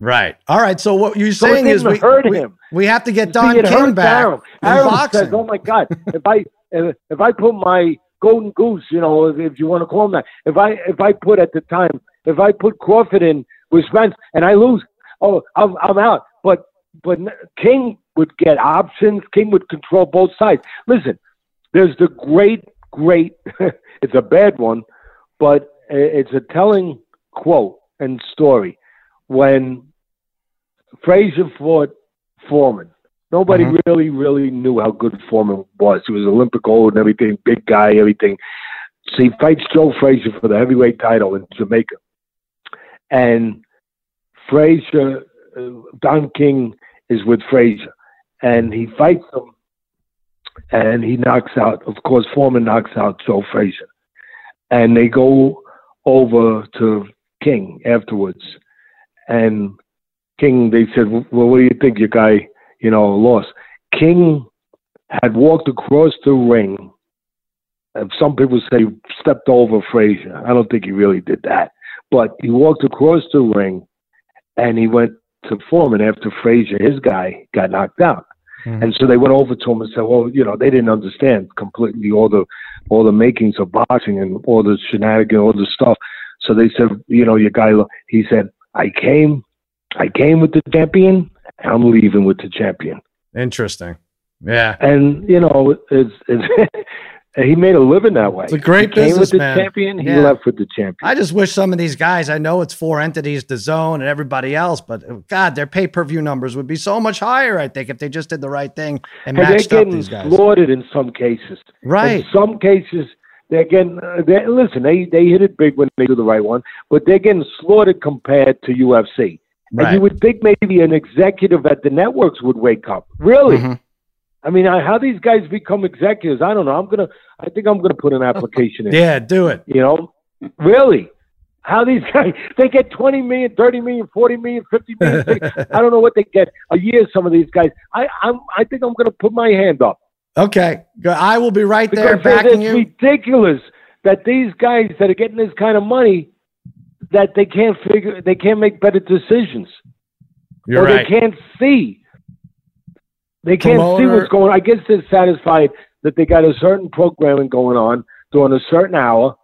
right. All right. So what you're So saying is we, hurt we, him. we have to get See, Don it King back Arum. in Arum says, "Oh my God, if I if, if I put my golden goose, you know, if, if you want to call him that, if I if I put at the time, if I put Crawford in with Spence and I lose, oh, I'm I'm out. But but King would get options. King would control both sides. Listen, there's the great great. it's a bad one, but it's a telling quote and story when Frazier fought Foreman. Nobody Mhm. really, really knew how good Foreman was. He was Olympic gold and everything, big guy, everything. So he fights Joe Frazier for the heavyweight title in Jamaica. And Frazier, uh, Don King is with Frazier, And he fights him and he knocks out, of course, Foreman knocks out Joe Frazier, And they go over to King afterwards. And King, they said, well, what do you think your guy, you know, lost? King had walked across the ring. And some people say stepped over Frazier. I don't think he really did that. But he walked across the ring and he went to Foreman after Frazier, his guy, got knocked out. Mhm. And so they went over to him and said, well, you know, they didn't understand completely all the, all the makings of boxing and all the shenanigans, all the stuff. So they said, you know, your guy, he said, I came, I came with the champion. I'm leaving with the champion. Interesting. Yeah. And you know, it's, it's he made a living that way. It's a great he came business, with the man. champion. He Yeah. left with the champion. I just wish some of these guys, I know it's four entities, DAZN and everybody else, but uh, God, their pay per view numbers would be so much higher, I think, if they just did the right thing and and they're matched up getting these guys. slaughtered in some cases. Right. In some cases, they're getting. Uh, they listen, they they hit it big when they do the right one, but they're getting slaughtered compared to UFC. Right. And you would think maybe an executive at the networks would wake up. Really? Mhm. I mean, I, how these guys become executives? I don't know. I'm gonna. I think I'm gonna put an application in. Yeah, do it. You know, really? How these guys they get 20 million, 30 million, 40 million, 50 million. I don't know what they get a year. Some of these guys. I I'm. I think I'm gonna put my hand up. Okay. I will be right there Because backing it's you. ridiculous that these guys that are getting this kind of money that they can't figure they can't make better decisions You're or right. they can't see they can't see what's going on. I guess they're satisfied that they got a certain programming going on during a certain hour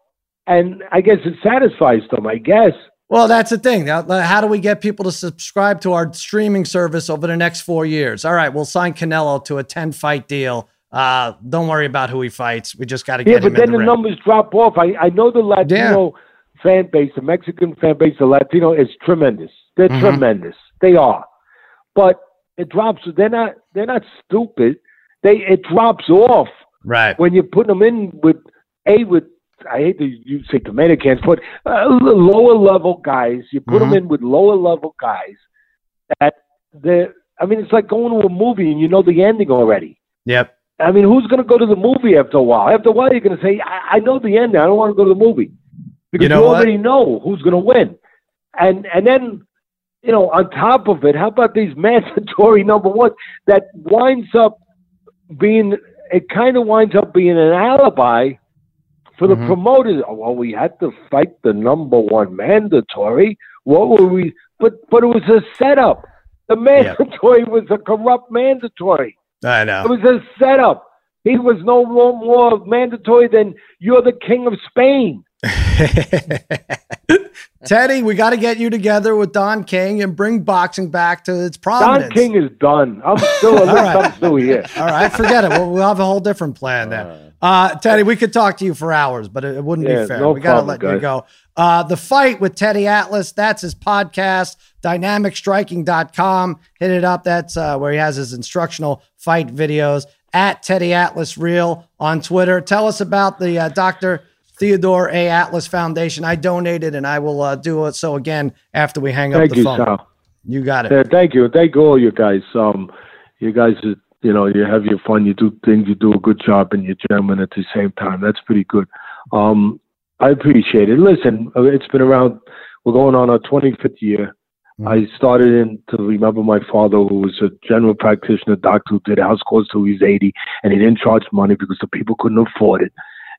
and I guess it satisfies them, I guess. Well, that's the thing. Now, How do we get people to subscribe to our streaming service over the next four years? All right, we'll sign Canelo to a 10 fight deal. Uh, don't worry about who he fights. We just got to Yeah, get him but then the, the numbers drop off. I, I know the Latino fan base, the Mexican fan base, the Latino is tremendous. They're Mhm. tremendous. They are. But it drops they're not they're not stupid. They it drops off right. when you put them in with a with I hate to you say tomato cans, but uh, lower level guys. You put them Mhm. in with lower level guys that they I mean it's like going to a movie and you know the ending already. Yep. I mean, who's going to go to the movie after a while? After a while, you're going to say, I, I know the ending. I don't want to go to the movie because You you, know what? already know who's going to win. And and then, you know, on top of it, how about these mandatory number one that winds up being it kind of winds up being an alibi for the Mhm. promoters. Oh, well, we had to fight the number one mandatory. What were we? But but it was a setup. The mandatory was a corrupt mandatory. I know. It was a setup. He was no more, more mandatory than you're the king of Spain. Teddy, we got to get you together with Don King and bring boxing back to its prominence. Don. King is done. I'm still, right. I'm still here. All right, forget it. We'll, we'll have a whole different plan then. Uh, Teddy, we could talk to you for hours, but it, it wouldn't Yeah, be fair. no we got to let you go. Uh, the fight with Teddy Atlas, that's his podcast, dynamicstriking.com. Hit it up. That's uh, where he has his instructional fight videos at Teddy Atlas Real on Twitter. Tell us about the uh, Dr. Theodore A. Atlas Foundation. I donated and I will uh, do it so again after we hang up Thank the you, phone. Sal. You got it. Yeah, thank you. Thank you, all you guys. Um, you guys, uh, you know, you have your fun. You do things. You do a good job, and you're German at the same time. That's pretty good. Um, I appreciate it. Listen, uh, it's been around. We're going on our 25th year. I started in to remember my father, who was a general practitioner, doctor who did house calls till he was 80, and he didn't charge money because the people couldn't afford it.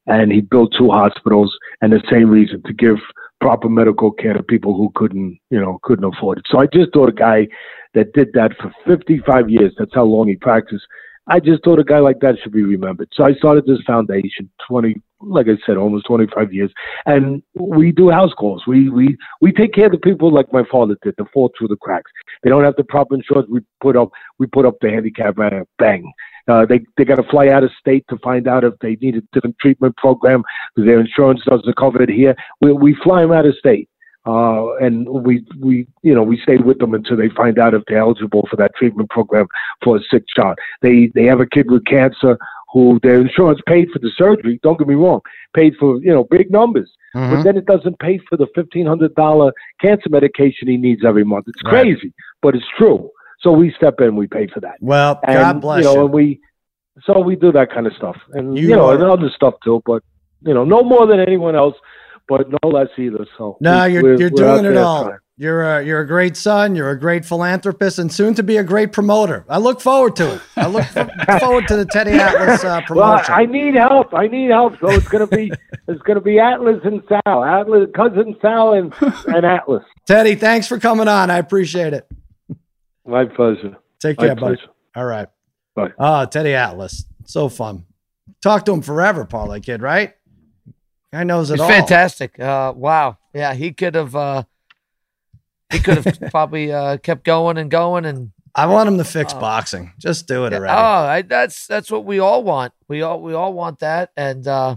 And he built two hospitals, and the same reason to give proper medical care to people who couldn't, you know, couldn't afford it. So I just thought a guy that did that for 55 years, that's how long he practiced. I just thought a guy like that should be remembered. So I started this foundation 20, like I said, almost 25 years. And we do house calls. We, we, we take care of the people like my father did, that fall through the cracks. They don't have the proper insurance. We put up, we put up the handicap ramp, bang. Uh, they they got to fly out of state to find out if they need a different treatment program because their insurance doesn't cover it here. We we fly them out of state, uh, and we we you know we stay with them until they find out if they're eligible for that treatment program for a sick child. They they have a kid with cancer who their insurance paid for the surgery. Don't get me wrong, paid for you know big numbers, Mm-hmm. but then it doesn't pay for the fifteen hundred dollar cancer medication he needs every month. It's Right. crazy, but it's true. So we step in, we pay for that. Well, And, God bless you you. and we so we do that kind of stuff, and You you, know, are- and other stuff too. But you know, no more than anyone else, but no less either. So No, we- you're we're- you're we're doing it all. trying. You're a you're a great son. You're a great philanthropist, and soon to be a great promoter. I look forward to it. I look forward to the Teddy Atlas uh, Well, promotion. I need help. I need help. So it's gonna be it's gonna be Atlas and Sal, Atlas cousin Sal and and Atlas. Teddy, thanks for coming on. I appreciate it. My pleasure. Take My care, buddy. pleasure. All right. Bye. Ah, Teddy Atlas. So fun. talk to him forever, parlay kid, right? Guy knows it He's all. fantastic. Uh, wow. Yeah, he could have. Uh, he could have probably uh, kept going and going and. I want him to fix Oh. boxing. Just do it around. Oh. I, that's that's what we all want. We all we all want that, and uh,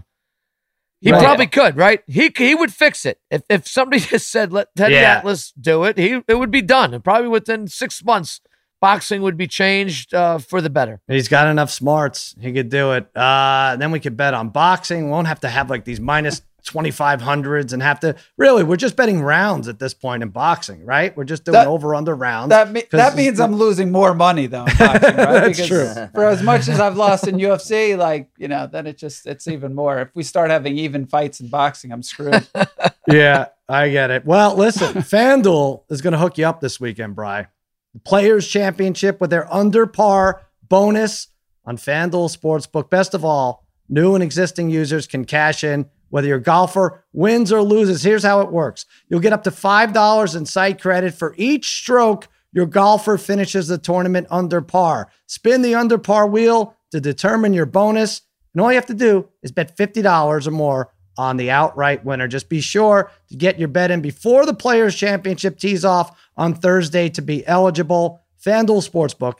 he Right. probably could, right? He he would fix it if if somebody just said let Teddy Yeah. Atlas do it. He it would be done, and probably within six months, boxing would be changed uh, for the better. He's got enough smarts. He could do it. Uh, then we could bet on boxing. Won't have to have like these minus 2500s and have to really, we're just betting rounds at this point in boxing, right? We're just doing That- over under rounds. That me- that means I'm losing more money though. In boxing, right? That's because true. For as much as I've lost in UFC, like you know, then it just it's even more. If we start having even fights in boxing, I'm screwed. yeah, I get it. Well, listen, FanDuel is going to hook you up this weekend, Bry. The Players Championship with their under par bonus on FanDuel Sportsbook. Best of all, new and existing users can cash in whether your golfer wins or loses. Here's how it works you'll get up to $5 in site credit for each stroke your golfer finishes the tournament under par. Spin the under par wheel to determine your bonus. And all you have to do is bet $50 or more on the outright winner. Just be sure to get your bet in before the Players' Championship tees off on Thursday to be eligible. FanDuel Sportsbook,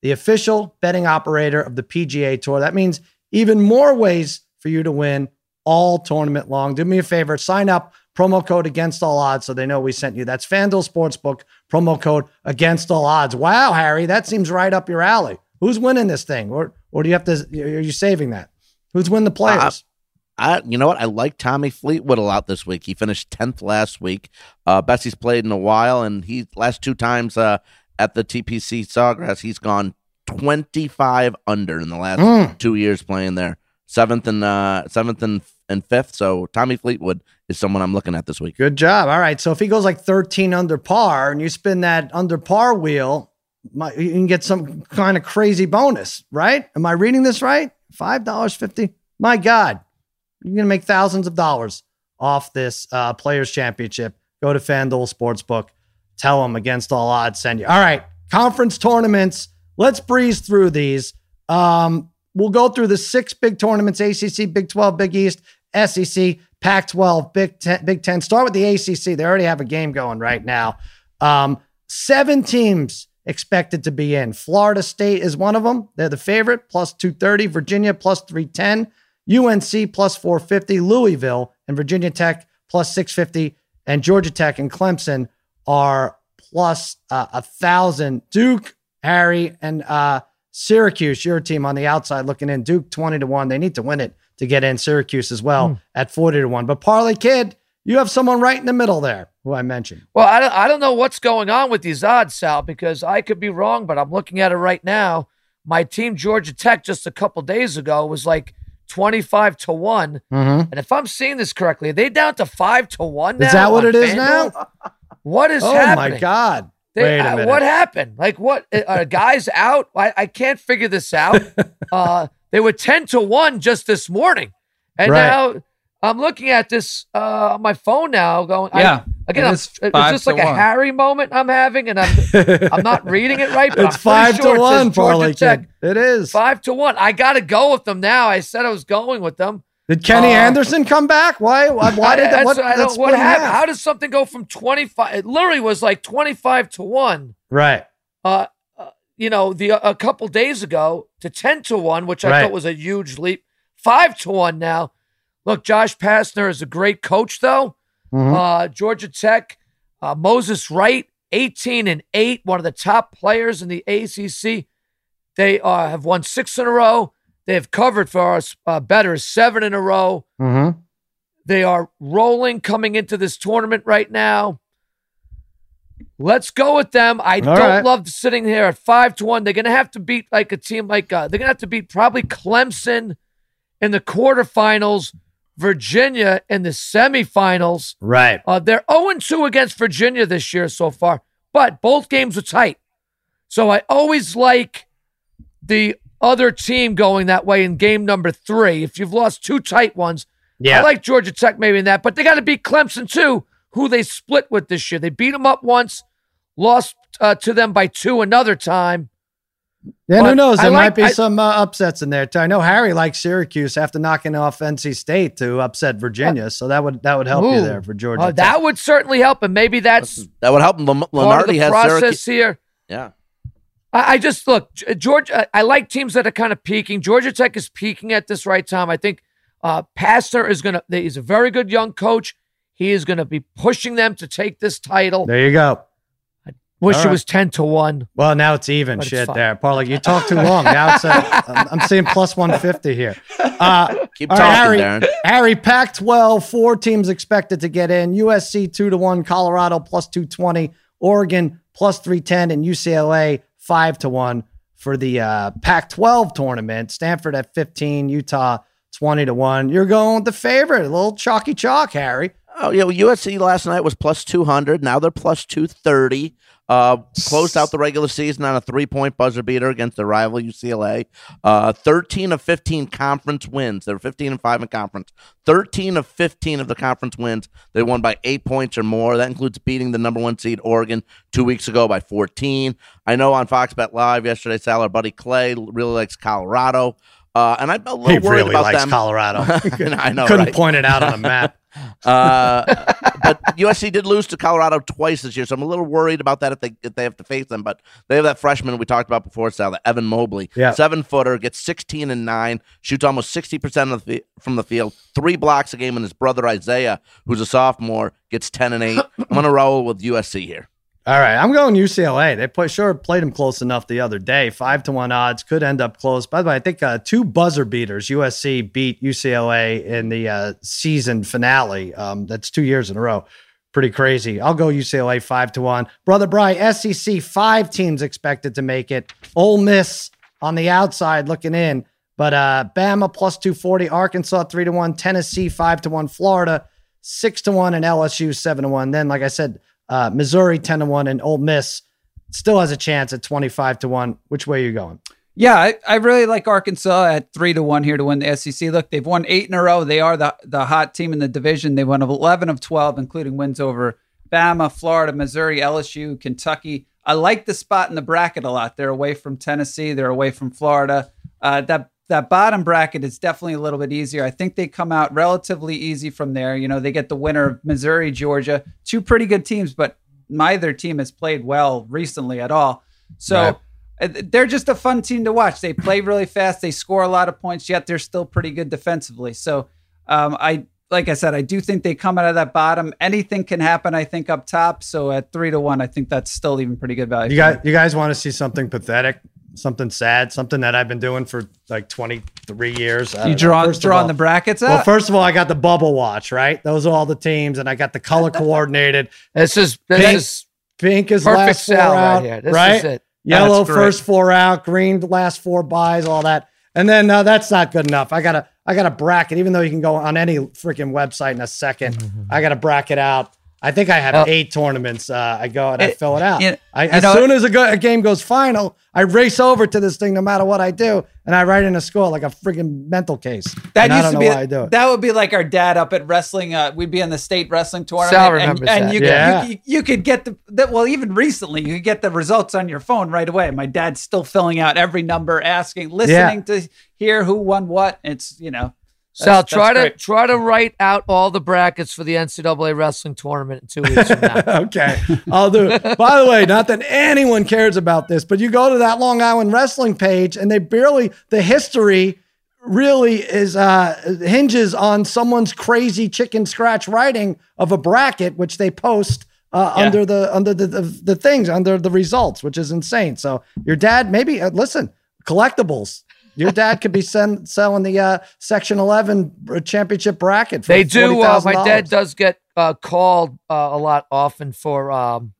the official betting operator of the PGA Tour. That means even more ways for you to win all tournament long. Do me a favor, sign up, promo code against all odds so they know we sent you. That's FanDuel Sportsbook, promo code against all odds. Wow, Harry, that seems right up your alley. Who's winning this thing? Or or do you have to are you saving that? Who's winning the players? I, you know what? I like Tommy Fleetwood a lot this week. He finished tenth last week. Uh, Bessie's played in a while, and he last two times uh, at the TPC Sawgrass, he's gone twenty five under in the last Mm. two years playing there. Seventh and uh, seventh and and fifth. So Tommy Fleetwood is someone I'm looking at this week. Good job. All right. So if he goes like 13 under par and you spin that under par wheel, my, you can get some kind of crazy bonus, right? Am I reading this right? $5.50. My God. You're to make thousands of dollars off this uh, Players Championship. Go to FanDuel Sportsbook. Tell them against all odds send you. All right. Conference tournaments. Let's breeze through these. Um, we'll go through the six big tournaments ACC, Big 12, Big East, SEC, Pac 12, Big 10, Big 10. Start with the ACC. They already have a game going right now. Um, seven teams expected to be in. Florida State is one of them. They're the favorite, plus 230. Virginia, plus 310. UNC, plus 450. Louisville and Virginia Tech, plus 650. And Georgia Tech and Clemson are plus uh, a thousand. Duke, Harry, and uh, Syracuse, your team on the outside looking in. Duke 20 to 1. They need to win it to get in. Syracuse as well at 40 to 1. But Parlay Kid, you have someone right in the middle there who I mentioned. Well, I don't, I don't know what's going on with these odds, Sal, because I could be wrong, but I'm looking at it right now. My team, Georgia Tech, just a couple days ago was like 25 to 1. Mm-hmm. And if I'm seeing this correctly, are they down to 5 to 1 now? Is that what on it is FanDuel? now? What is Oh happening? my God. They- Wait a uh, what happened? Like, what uh, are guys out? I, I can't figure this out. uh, they were 10 to 1 just this morning. And Right. now I'm looking at this uh, on my phone now going, Yeah, again, I'm, is it's just like a. Harry moment I'm having, and I'm I'm not reading it right, but it's I'm five sure to one, Georgia Tech. It is. Five to one. I got to go with them now. I said I was going with them. Did Kenny Uh, Anderson come back? Why? Why, why did that? What, that's- I that's don't, what happened? How does something go from 25? It literally was like 25 to one. right. Uh, uh, you know, the a couple days ago to 10 to one, which I Right. thought was a huge leap. Five to one now. Look, Josh Pastner is a great coach, though. Mhm. Uh, Georgia Tech, uh, Moses Wright, 18 and 8, one of the top players in the ACC. They uh, have won six in a row. They have covered for us uh, better seven in a row. Mhm. They are rolling coming into this tournament right now. Let's go with them. I don't right. love sitting here at five to one. They're going to have to beat like a team like uh, they're going to have to beat probably Clemson in the quarterfinals, Virginia in the semifinals. Right. Uh, they're 0 2 against Virginia this year so far, but both games were tight. So I always like the other team going that way in game number three. If you've lost two tight ones, Yeah. I like Georgia Tech maybe in that, but they got to beat Clemson too, who they split with this year. They beat them up once, lost uh, to them by two another time. Yeah, who knows? There like- might be I- some uh, upsets in there too. I know Harry likes Syracuse after knocking off NC State to upset Virginia, so that would that would help you there for Georgia. Uh, Tech. that would certainly help, and maybe that's That would help. Lam- Lenardi has process Syracuse. here. Yeah. I, I just look, G- Georgia. I like teams that are kind of peaking. Georgia Tech is peaking at this right time. I think uh, Pastner is going to. He's a very good young coach. He is going to be pushing them to take this title. there you go. Wish all it was ten to one. Well, now it's even But it's shit fine. there, Parlay. You talk too long. Now it's uh, I'm I'm seeing plus one fifty here. Uh, Keep talking, right, Harry. Darren. Harry, Pac 12, four teams expected to get in USC 2 to 1, Colorado plus 220, Oregon plus 310, and UCLA 5 to 1 for the uh, Pac 12 tournament. Stanford at 15, Utah 20 to 1. You're going with the favorite, a little chalky chalk, Harry. Oh yeah, well, USC last night was plus two hundred. Now they're plus two thirty. Uh, closed out the regular season on a three point buzzer beater against their rival UCLA. Uh, thirteen of fifteen conference wins. They're fifteen and five in conference. Thirteen of fifteen of the conference wins they won by eight points or more. That includes beating the number one seed Oregon two weeks ago by fourteen. I know on Fox Bet Live yesterday, Sal, our buddy Clay really likes Colorado. Uh, and I'm a little He worried really about likes them. Colorado. I know, Couldn't right? point it out on a map. Uh, but USC did lose to Colorado twice this year, so I'm a little worried about that if they if they have to face them. But they have that freshman we talked about before, Sal, that Evan Mobley, Yeah. seven footer, gets 16 and nine, shoots almost 60 percent of the from the field, three blocks a game, and his brother Isaiah, who's a sophomore, gets 10 and eight. I'm gonna roll with USC here. All right, I'm going UCLA. They play, sure played them close enough the other day. Five to one odds could end up close. By the way, I think uh, two buzzer beaters. USC beat UCLA in the uh, season finale. Um, that's two years in a row. Pretty crazy. I'll go UCLA five to one. Brother Bry, SEC five teams expected to make it. Ole Miss on the outside looking in, but uh, Bama plus two forty. Arkansas three to one. Tennessee five to one. Florida six to one, and LSU seven to one. Then, like I said, uh, Missouri 10 to 1 and Ole Miss still has a chance at 25 to 1. Which way are you going? Yeah, I, I really like Arkansas at three to one here to win the SEC. Look, they've won eight in a row. They are the the hot team in the division. They won eleven of twelve, including wins over Bama, Florida, Missouri, LSU, Kentucky. I like the spot in the bracket a lot. They're away from Tennessee. They're away from Florida. Uh, that that bottom bracket is definitely a little bit easier. I think they come out relatively easy from there. You know, they get the winner of Missouri, Georgia, two pretty good teams, but neither team has played well recently at all. So. Right. Uh, They're just a fun team to watch. They play really fast. They score a lot of points, yet they're still pretty good defensively. So, um, I like I said, I do think they come out of that bottom. Anything can happen. I think up top. So at three to one, I think that's still even pretty good value. You guys, you guys want to see something pathetic, something sad, something that I've been doing for like 23 years? I you don't draw First of drawing all- the brackets Well, first of all, I got the bubble watch, right? Those are all the teams, and I got the color coordinated. This is this Pink- is Pink is perfect last four sell right out, here. This right? is it. Yellow That's first four out, green last four byes, all that. And then uh, that's not good enough. I gotta I gotta bracket, even though you can go on any freaking website in a 2nd I gotta bracket out. I think I have eight tournaments. Uh, I go and I It- fill it out. you- I, you as know- soon as a, go, a game goes final, I race over to this thing no matter what I do, and I write in a score like a freaking mental case. That and I used don't to know be why I do it. that would be like our dad up at wrestling. Uh, we'd be in the state wrestling tournament, Sal and, remembers and that. you, Yeah. could, you, you could get the, the well, even recently, you could get the results on your phone right away. My dad's still filling out every number, asking, listening to hear who won what. It's you know, Sal, That's- try that's to try to write out all the brackets for the NCAA wrestling tournament in two weeks from now. okay, I'll do it. By the way, not that anyone cares about this, but you go to that Long Island wrestling page and they barely the history really is uh hinges on someone's crazy chicken scratch writing of a bracket which they post uh, Yeah. under the under the, the the things under the results which is insane so your dad maybe uh, listen collectibles your dad could be send, selling the uh, section 11 championship bracket for They do. Uh, my dad does get uh, called uh, a lot often for um,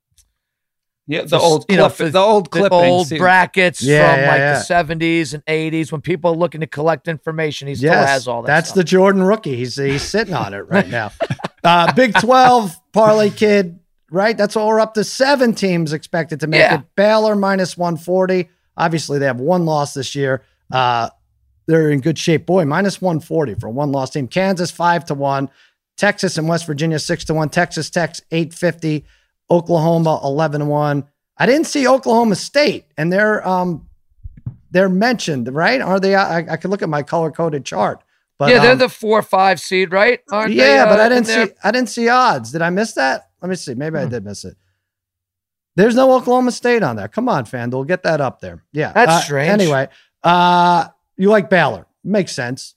yeah, the For- old you know, clip, for the old the old See, brackets Yeah, from yeah, like yeah. the seventies and eighties when people are looking to collect information. He still Yes, has all that. That's stuff. the Jordan rookie. He's he's sitting on it right now. Uh, Big Twelve parlay kid, right? That's all we're up to. Seven teams expected to make Yeah. it. Baylor minus one forty. Obviously, they have one loss this year. Uh, they're in good shape. Boy, minus one forty for a one loss team. Kansas five to one. Texas and West Virginia six to one. Texas Tech eight fifty. Oklahoma eleven to one. I didn't see Oklahoma State, and they're um they're mentioned, right? Are they? I, I could look at my color coded chart. But yeah, they're um, the four five seed, right? Aren't they, yeah, but uh, I didn't see I didn't see odds. Did I miss that? Let me see. Maybe Hmm. I did miss it. There's no Oklahoma State on there. Come on, FanDuel, get that up there. Yeah, That's Uh, strange. Anyway, uh, you like Baylor? Makes sense.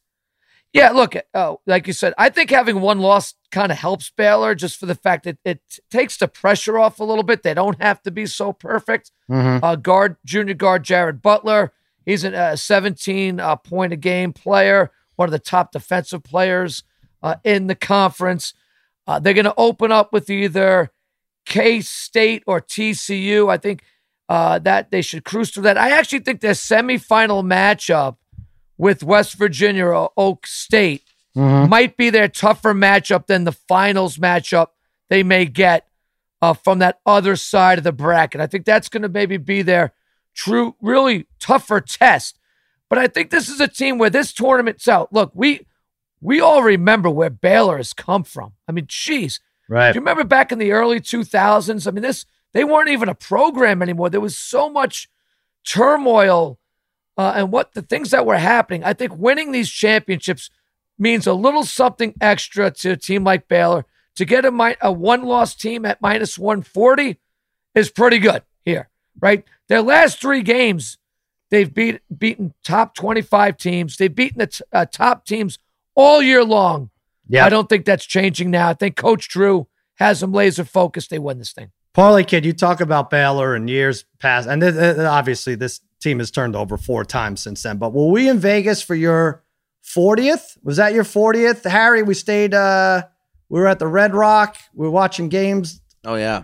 Yeah, look, oh, like you said, I think having one loss kind of helps Baylor just for the fact that it takes the pressure off a little bit. They don't have to be so perfect. Mhm. Uh, guard, junior guard Jared Butler, he's a uh, 17 uh, point a game player, one of the top defensive players uh, in the conference. Uh, they're going to open up with either K State or TCU. I think uh, that they should cruise through that. I actually think their semifinal matchup with West Virginia or Oak State might be their tougher matchup than the finals matchup they may get uh, from that other side of the bracket. I think that's going to maybe be their true, really tougher test. But I think this is a team where this tournament's out. Look, we we all remember where Baylor has come from. I mean, geez, Right. do you remember back in the early 2000s? I mean, this they weren't even a program anymore. There was so much turmoil uh, and what the things that were happening. I think winning these championships means a little something extra to a team like Baylor. To get a, a one loss team at minus 140 is pretty good here, right? Their last three games, they've beat, beaten top 25 teams. They've beaten the t- uh, top teams all year long. Yeah. I don't think that's changing now. I think Coach Drew has them laser focused. They win this thing. Parlay kid, you talk about Baylor and years past, and th- th- obviously this team has turned over four times since then. But were we in Vegas for your 40th? Was that your 40th, Harry? We stayed. uh We were at the Red Rock. We were watching games. Oh yeah.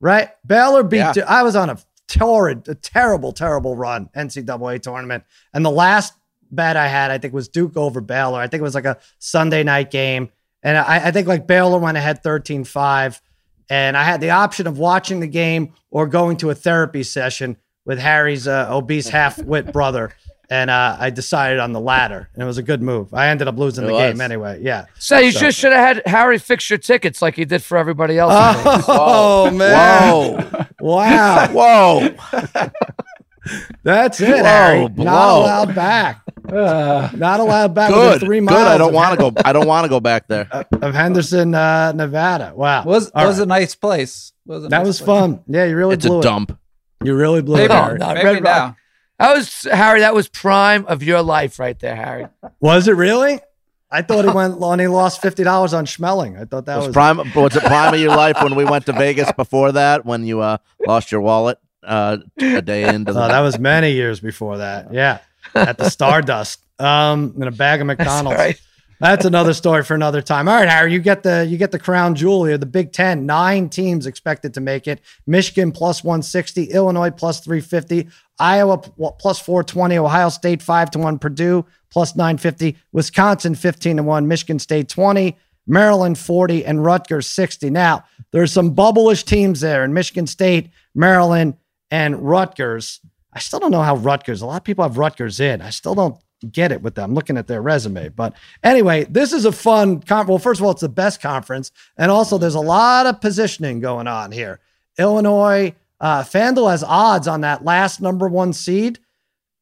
Right? Baylor beat. Yeah. I was on a torrid, a terrible, terrible run NCAA tournament, and the last bet I had, I think, was Duke over Baylor. I think it was like a Sunday night game, and I, I think like Baylor went ahead 13-5, and I had the option of watching the game or going to a therapy session with Harry's uh, obese half-wit brother. And uh, I decided on the latter, and it was a good move. I ended up losing It the was. game anyway. Yeah. So you just should have had Harry fix your tickets like he did for everybody else. in Vegas. Oh man! Whoa. Wow. Whoa. That's it, Whoa, Harry. Not allowed back. Uh, Not allowed back. Good. within three Good. miles. I don't want to go. I don't want to go back there. of Henderson, uh, Nevada. Wow, was All was right. a nice place. Was a that nice was place. fun. Yeah, you really It's blew a it. dump. You really blew Maybe, it. No, not maybe Red now. Rock. That was Harry. That was prime of your life right there, Harry. Was it really? I thought he went and he lost fifty dollars on Schmeling. I thought that was was, prime. Was it prime of your life when we went to Vegas before that? When you uh, lost your wallet uh, a day into the. Oh, that was many years before that. Yeah, at the Stardust, um, in a bag of That's McDonald's. right. That's another story for another time. All right, Harry, you get the you get the crown jewel here. The Big Ten, nine teams expected to make it. Michigan plus one sixty, Illinois plus three fifty, Iowa plus four twenty, Ohio State five to one, Purdue plus nine fifty, Wisconsin fifteen to one, Michigan State twenty, Maryland forty, and Rutgers sixty. Now there's some bubblish teams there in Michigan State, Maryland, and Rutgers. I still don't know how Rutgers. A lot of people have Rutgers in. I still don't get it with them. looking at their resume, but anyway, this is a fun. Con- well, first of all, it's the best conference, and also there's a lot of positioning going on here. Illinois, uh, FanDuel has odds on that last number one seed.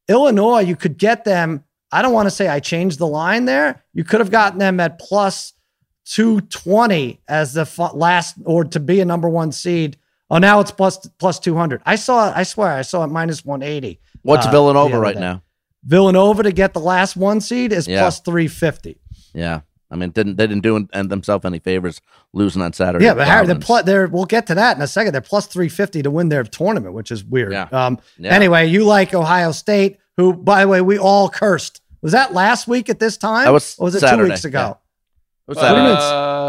Illinois, you could get them. I don't want to say I changed the line there. You could have gotten them at plus 220 as the f- last or to be a number one seed. Oh, now it's plus plus 200. I saw it. I swear I saw it minus 180. What's uh, Villanova right day. now? Villanova to get the last one seed is Yeah. plus 350. Yeah. I mean, didn't they didn't do and themselves any favors losing on Saturday? Yeah, but Harry, the Providence. pl- they're, we'll get to that in a second. They're plus 350 to win their tournament, which is weird. Yeah. Um, Yeah. Anyway, you like Ohio State, who, by the way, we all cursed. Was that last week at this time? That was or was it Saturday, two weeks ago? What's What do you mean?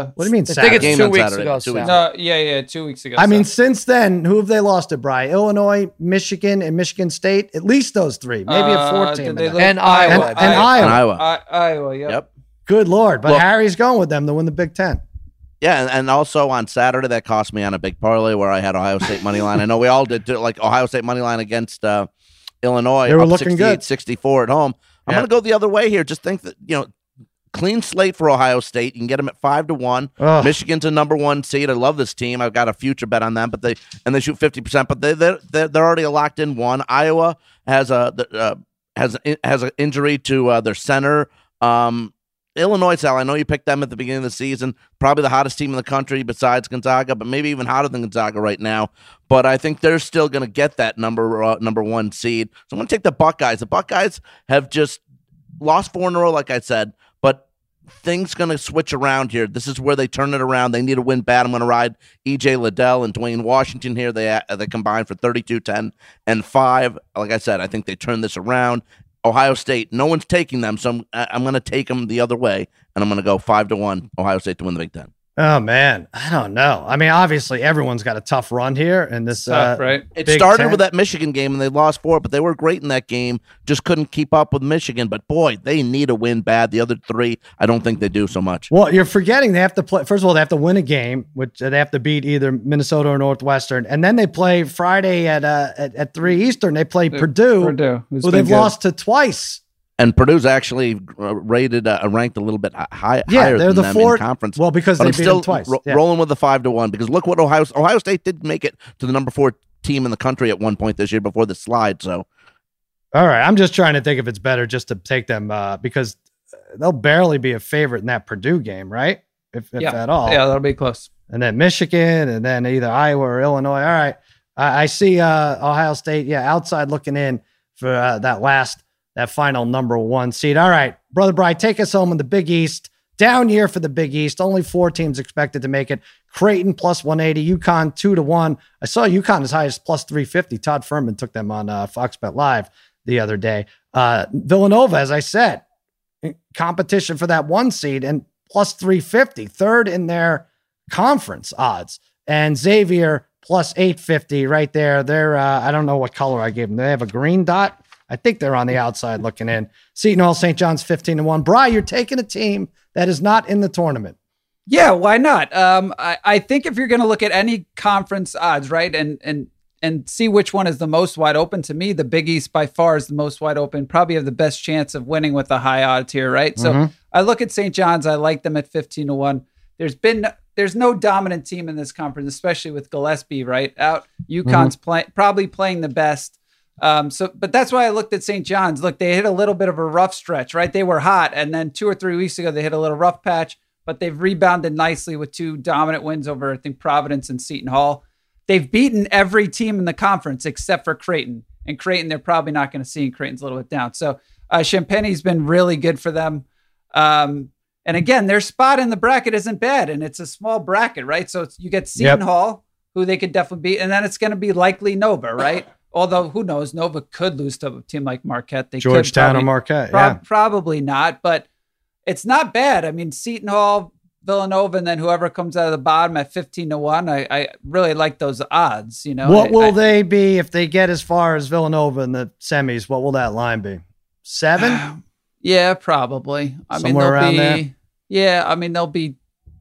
That? Uh, What do you mean? I think it's Game two weeks Saturday, ago. two weeks Sal. no, yeah, yeah, two weeks ago. I mean, since then, who have they lost to, Bry? Illinois, Michigan, and Michigan State. At least those three, maybe a Uh, fourth did team. look- And Iowa. And- and Iowa. And Iowa. I, Iowa, yep. Yep. Good lord! But Look- Harry's going with them to win the Big Ten. Yeah, and, and also on Saturday that cost me on a big parlay where I had Ohio State money line. I know we all did too, like Ohio State money line against uh, Illinois. They were up looking good. 64 at home. I'm Yeah. going to go the other way here. Just think that you know clean slate for Ohio State. You can get them at five to one. Ugh. Michigan's a number one seed. I love this team. I've got a future bet on them, but they and they shoot fifty percent. But they they're, they're already a locked in one. Iowa has a uh, has has an injury to uh, their center. Um, Illinois, Sal, I know you picked them at the beginning of the season. Probably the hottest team in the country besides Gonzaga, but maybe even hotter than Gonzaga right now. But I think they're still going to get that number uh, number one seed. So I'm going to take the Buckeyes. The Buckeyes have just lost four in a row, like I said, things going to switch around here. This is where they turn it around. They need to win bad. I'm going to ride EJ Liddell and Duane Washington here. They uh, they combine for 32, 10, and 5. Like I said, I think they turn this around. Ohio State, no one's taking them, so I'm, I'm going to take them the other way, and I'm going to go 5 to 1 Ohio State to win the Big Ten. Oh man, I don't know. I mean, obviously everyone's got a tough run here, and this Tough, uh, right? It Big started Ten. with that Michigan game, and they lost four, but they were great in that game. Just couldn't keep up with Michigan. But boy, they need a win bad. The other three, I don't think they do so much. Well, you're forgetting they have to play. First of all, they have to win a game, which they have to beat either Minnesota or Northwestern, and then they play Friday at uh, at, at three Eastern. They play Purdue, Purdue, who's who they've good. lost to twice. And Purdue's actually uh, rated, uh, ranked a little bit hi- high, Yeah, higher they're than the them fourth- in conference. well, because but they I'm beat them still twice. ro- Yeah. rolling with the five to one because look what Ohio Ohio State did make it to the number four team in the country at one point this year before the slide. So All right, I'm just trying to think if it's better just to take them uh, because they'll barely be a favorite in that Purdue game, right? If, if yeah, at all. yeah, that'll be close. and then Michigan, and then either Iowa or Illinois. All right, I, I see uh, Ohio State, yeah, outside looking in for uh, that last, that final number one seed. All right, brother Bry, take us home in the Big East. Down year for the Big East. Only four teams expected to make it. Creighton plus 180, UConn two to one. I saw UConn as high as plus 350. Todd Furman took them on uh, Fox Bet Live the other day. Uh, Villanova, as I said, competition for that one seed and plus 350, third in their conference odds. And Xavier plus 850 right there. They're, uh, I don't know what color I gave them. They have a green dot. I think they're on the outside looking in. Seton Hall, St. John's 15 to 1. Bry, you're taking a team that is not in the tournament. Yeah, why not? Um, I, I think if you're going to look at any conference odds, right, and and and see which one is the most wide open, to me, the Big East by far is the most wide open. Probably have the best chance of winning with the high odds here, right? So I look at St. John's. I like them at fifteen to one. There's been there's no dominant team in this conference, especially with Gillespie right out. UConn's play, probably playing the best. Um, so, but that's why I looked at St. John's. Look, they hit a little bit of a rough stretch, right? They were hot, and then two or three weeks ago they hit a little rough patch, but they've rebounded nicely with two dominant wins over, I think, Providence and Seton Hall. They've beaten every team in the conference except for Creighton, and Creighton they're probably not going to see. And Creighton's a little bit down. So, uh, Champagnie's been really good for them. Um, and again, their spot in the bracket isn't bad, and it's a small bracket, right? So it's, you get Seton Yep. Hall, who they could definitely beat, and then it's going to be likely Nova, right? Although who knows, Nova could lose to a team like Marquette. They could Georgetown probably- or Marquette. Prob- yeah. Probably not, but it's not bad. I mean, Seton Hall, Villanova, and then whoever comes out of the bottom at 15 to 1. I, I really like those odds, you know. What I- will I- they be if they get as far as Villanova in the semis? What will that line be? Seven? Yeah, probably. I Somewhere around mean, they'll there? be Yeah, I mean they'll be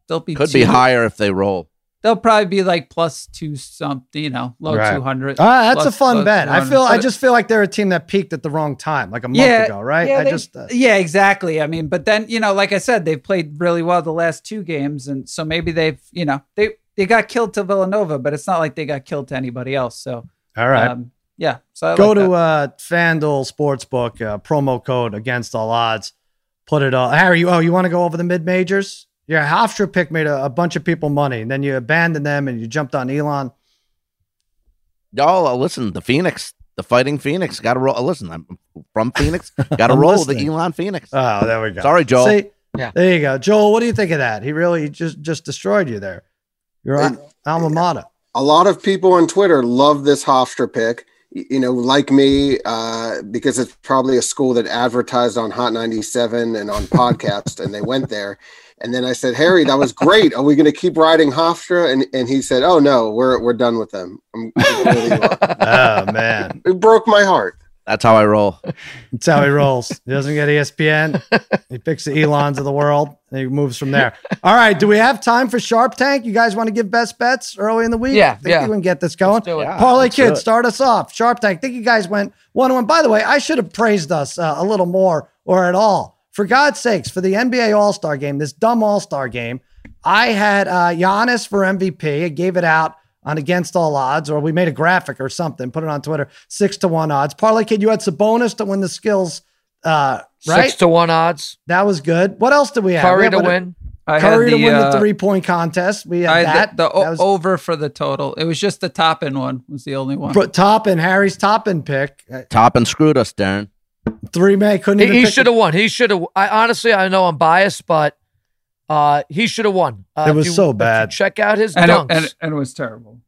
they'll be could be higher if they roll. They'll probably be like plus two something, you know, low Right. 200. Ah, that's a fun plus bet. I 200. feel. I just feel like they're a team that peaked at the wrong time, like a month yeah, ago, right? Yeah, I they- just. Uh, yeah, exactly. I mean, but then you know, like I said, they've played really well the last two games, and so maybe they've, you know, they they got killed to Villanova, but it's not like they got killed to anybody else. So, all right. um, yeah. So I Go like to that. uh, FanDuel Sportsbook uh, promo code against all odds. Put it all. Harry, you oh, you want to go over the mid majors? Your Hofstra pick made a, a bunch of people money, and then you abandoned them and you jumped on Elon. Y'all, uh, listen, the Phoenix, the Fighting Phoenix, got to roll. uh, Listen, I'm from Phoenix, got to roll with the. Elon Phoenix. Oh, there we go. Sorry, Joel. See, Yeah. there you go, Joel. What do you think of that? He really just just destroyed you there. Your And- alma mater. a lot of people on Twitter love this Hofstra pick. You know, like me, uh, because it's probably a school that advertised on Hot 97 and on podcast, and they went there. And then I said, Harry, that was great. Are we going to keep riding Hofstra? And and he said, Oh no, we're we're done with them. I'm, I'm really. Oh man, it broke my heart. That's how I roll. that's how he rolls. He doesn't get ESPN. He picks the Elons of the world and he moves from there. All right, do we have time for Sharp Tank? You guys want to give best bets early in the week? Yeah, think yeah. we can get this going. Let's do it. Yeah. Parlay let's do Kids, it. start us off. Sharp Tank. think you guys went one on one. By the way, I should have praised us uh, a little more or at all for God's sakes, for the NBA All Star game, this dumb All Star game, I had uh, Giannis for MVP. I gave it out on against all odds, or we made a graphic or something, put it on Twitter, six to one odds. Parlay Kid, you had Sabonis to win the skills, uh, right? Six to one odds. that was good. What else did we have? We Curry had to what- win. I Curry had to win uh, the three point contest. We had I that. the, the o- that was over for the total. It was just the top end one was the only one. But Toppin Harry's top and pick. Uh, Toppin screwed us, Darren. Three man couldn't He, he should have won. He should have. I honestly, I know I'm biased, but uh, he should have won. Uh, It was you- so bad. Check out his and, dunks. it, and, and it was terrible.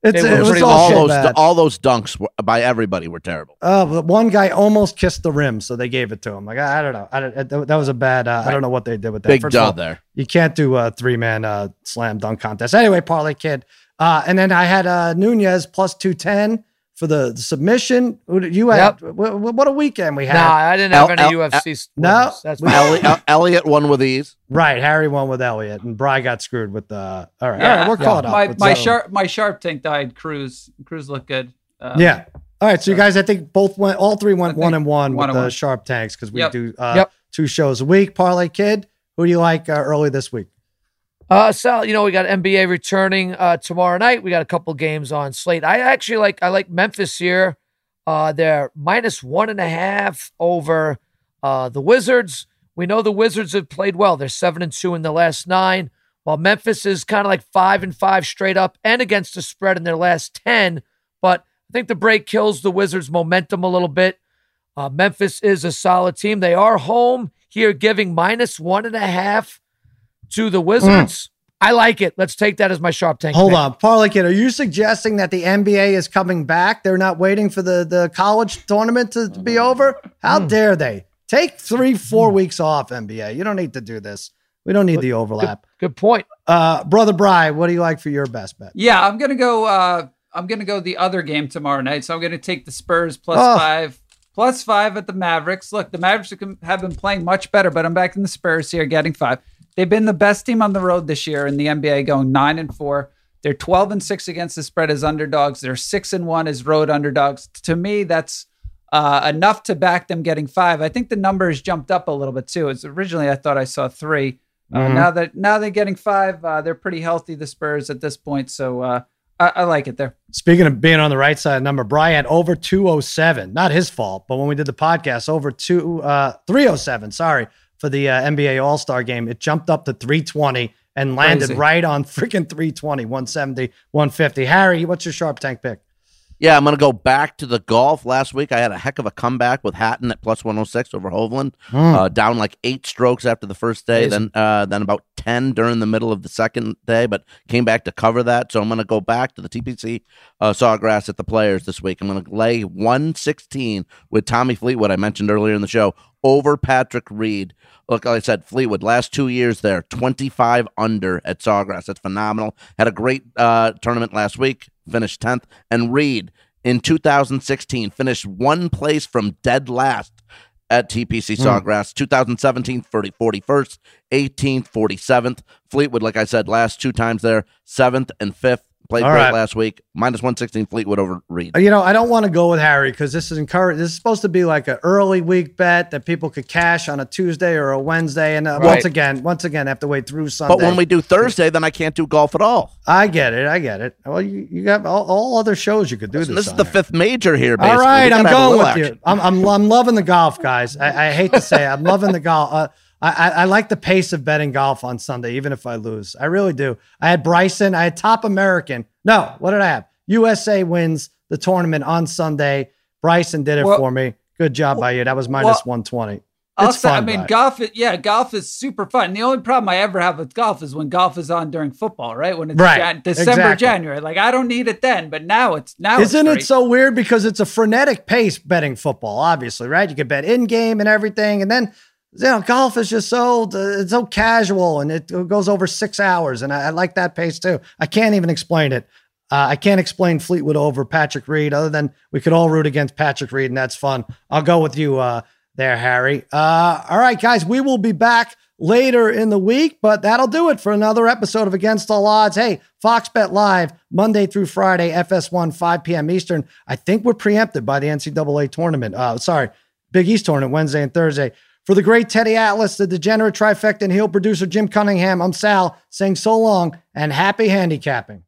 It's, It it, was was all all those bad. all those dunks were, by everybody were terrible. Uh, but one guy almost kissed the rim, so they gave it to him. Like I, I don't know, I don't, that was a bad. Uh, I don't know what they did with that. Big First of all, there. You can't do a three man uh, slam dunk contest. Anyway, parlay kid. Uh, and then I had uh, Nunes plus two ten for the submission. You had what, what a weekend we had. nah, I didn't have L- any L- UFC. s- No. winners. that's We- Elliot, Elliot won with ease. Right, Harry won with Elliot, and Bry got screwed with the. All right, Yeah, all right, we're yeah. caught up. My with my sharp my sharp tank died. Cruz Cruz looked good. Uh, Yeah. All right, so you guys, I think both went, all three went one and one one with and the one. sharp tanks because we Yep. do uh, Yep. two shows a week. Parlay kid, who do you like uh, early this week? Uh, Sal, you know we got NBA returning uh, tomorrow night. We got a couple games on slate. I actually like I like Memphis here. Uh, they're minus one and a half over uh, the Wizards. We know the Wizards have played well. They're seven and two in the last nine, while Memphis is kind of like five and five straight up and against the spread in their last ten. But I think the break kills the Wizards' momentum a little bit. Uh, Memphis is a solid team. They are home here, giving minus one and a half to the Wizards. I like it. Let's take that as my sharp tank. Hold pick. on, Parlay kid, are you suggesting that the NBA is coming back? They're not waiting for the, the college tournament to, to be over? How dare they? Take three, four weeks off, NBA. You don't need to do this. We don't need the overlap. Good point. Uh, Brother Bry, what do you like for your best bet? Yeah, I'm gonna go. Uh, I'm gonna go the other game tomorrow night. So I'm gonna take the Spurs plus Oh. five, plus five at the Mavericks. Look, the Mavericks have been playing much better, but I'm back in the Spurs here, getting five. They've been the best team on the road this year in the NBA, going nine and four. They're 12 and six against the spread as underdogs. They're six and one as road underdogs. To me, that's uh, enough to back them getting five. I think the number has jumped up a little bit too. It's originally I thought I saw 3 Uh, Mhm. Now that now they're getting five, uh, they're pretty healthy. The Spurs at this point, so uh, I, I like it there. Speaking of being on the right side of number, Bry had over 207. Not his fault, but when we did the podcast, over two uh 307, sorry, for the uh, NBA All-Star game, it jumped up to 320 and landed Crazy. right on freaking 320, 170, 150. Harry, what's your sharp tank pick? Yeah, I'm going to go back to the golf. Last week, I had a heck of a comeback with Hatton at plus 106 over Hovland, uh, down like eight strokes after the first day, Amazing. then uh, then about 10 during the middle of the second day, but came back to cover that. So I'm going to go back to the TPC uh, Sawgrass at the Players this week. I'm going to lay 116 with Tommy Fleetwood, I mentioned earlier in the show, over Patrick Reed. Look, like I said, Fleetwood, last two years there, 25 under at Sawgrass. That's phenomenal. Had a great uh, tournament last week, finished 10th. And Reed in 2016 finished one place from dead last at TPC hmm. Sawgrass. 2017, 30, 41st, 18th, 47th. Fleetwood, like I said, last two times there, seventh and fifth. Played All great right. last week. Minus 116 Fleetwood over Reed. You know, I don't want to go with Harry because this is encouraged. This is supposed to be like an early week bet that people could cash on a Tuesday or a Wednesday. And uh, Right. once again, once again, I have to wait through Sunday. But when we do Thursday, then I can't do golf at all. I get it. I get it. Well, you, you got all, all other shows you could do Listen, this. this is the here. fifth major here. All Basically. right, We I'm gotta have a going with little you. I'm, I'm I'm loving the golf, guys. I, I hate to say, it, I'm loving the golf. Uh, I, I like the pace of betting golf on Sunday, even if I lose. I really do. I had Bryson. I had top American. No, what did I have? USA wins the tournament on Sunday. Bryson did it Well- for me. Good job by you. That was minus well, 120. I'll It's say, I mean, golf. Yeah, golf is super fun. The only problem I ever have with golf is when golf is on during football, right? When it's Right, Jan- December, exactly. January. Like I don't need it then, but now it's now. Isn't it's it so weird because it's a frenetic pace betting football, obviously, right? You can bet in game and everything, and then you know golf is just so uh, it's so casual and it goes over six hours, and I, I like that pace too. I can't even explain it. Uh, I can't explain Fleetwood over Patrick Reed, other than we could all root against Patrick Reed, and that's fun. I'll go with you uh, there, Harry. Uh, all right, guys, we will be back later in the week, but that'll do it for another episode of Against All Odds. Hey, Fox Bet Live, Monday through Friday, FS1, 5 p.m. Eastern. I think we're preempted by the NCAA tournament. Uh, sorry, Big East tournament, Wednesday and Thursday. For the great Teddy Atlas, the degenerate trifecta, and heel producer Jim Cunningham, I'm Sal saying so long and happy handicapping.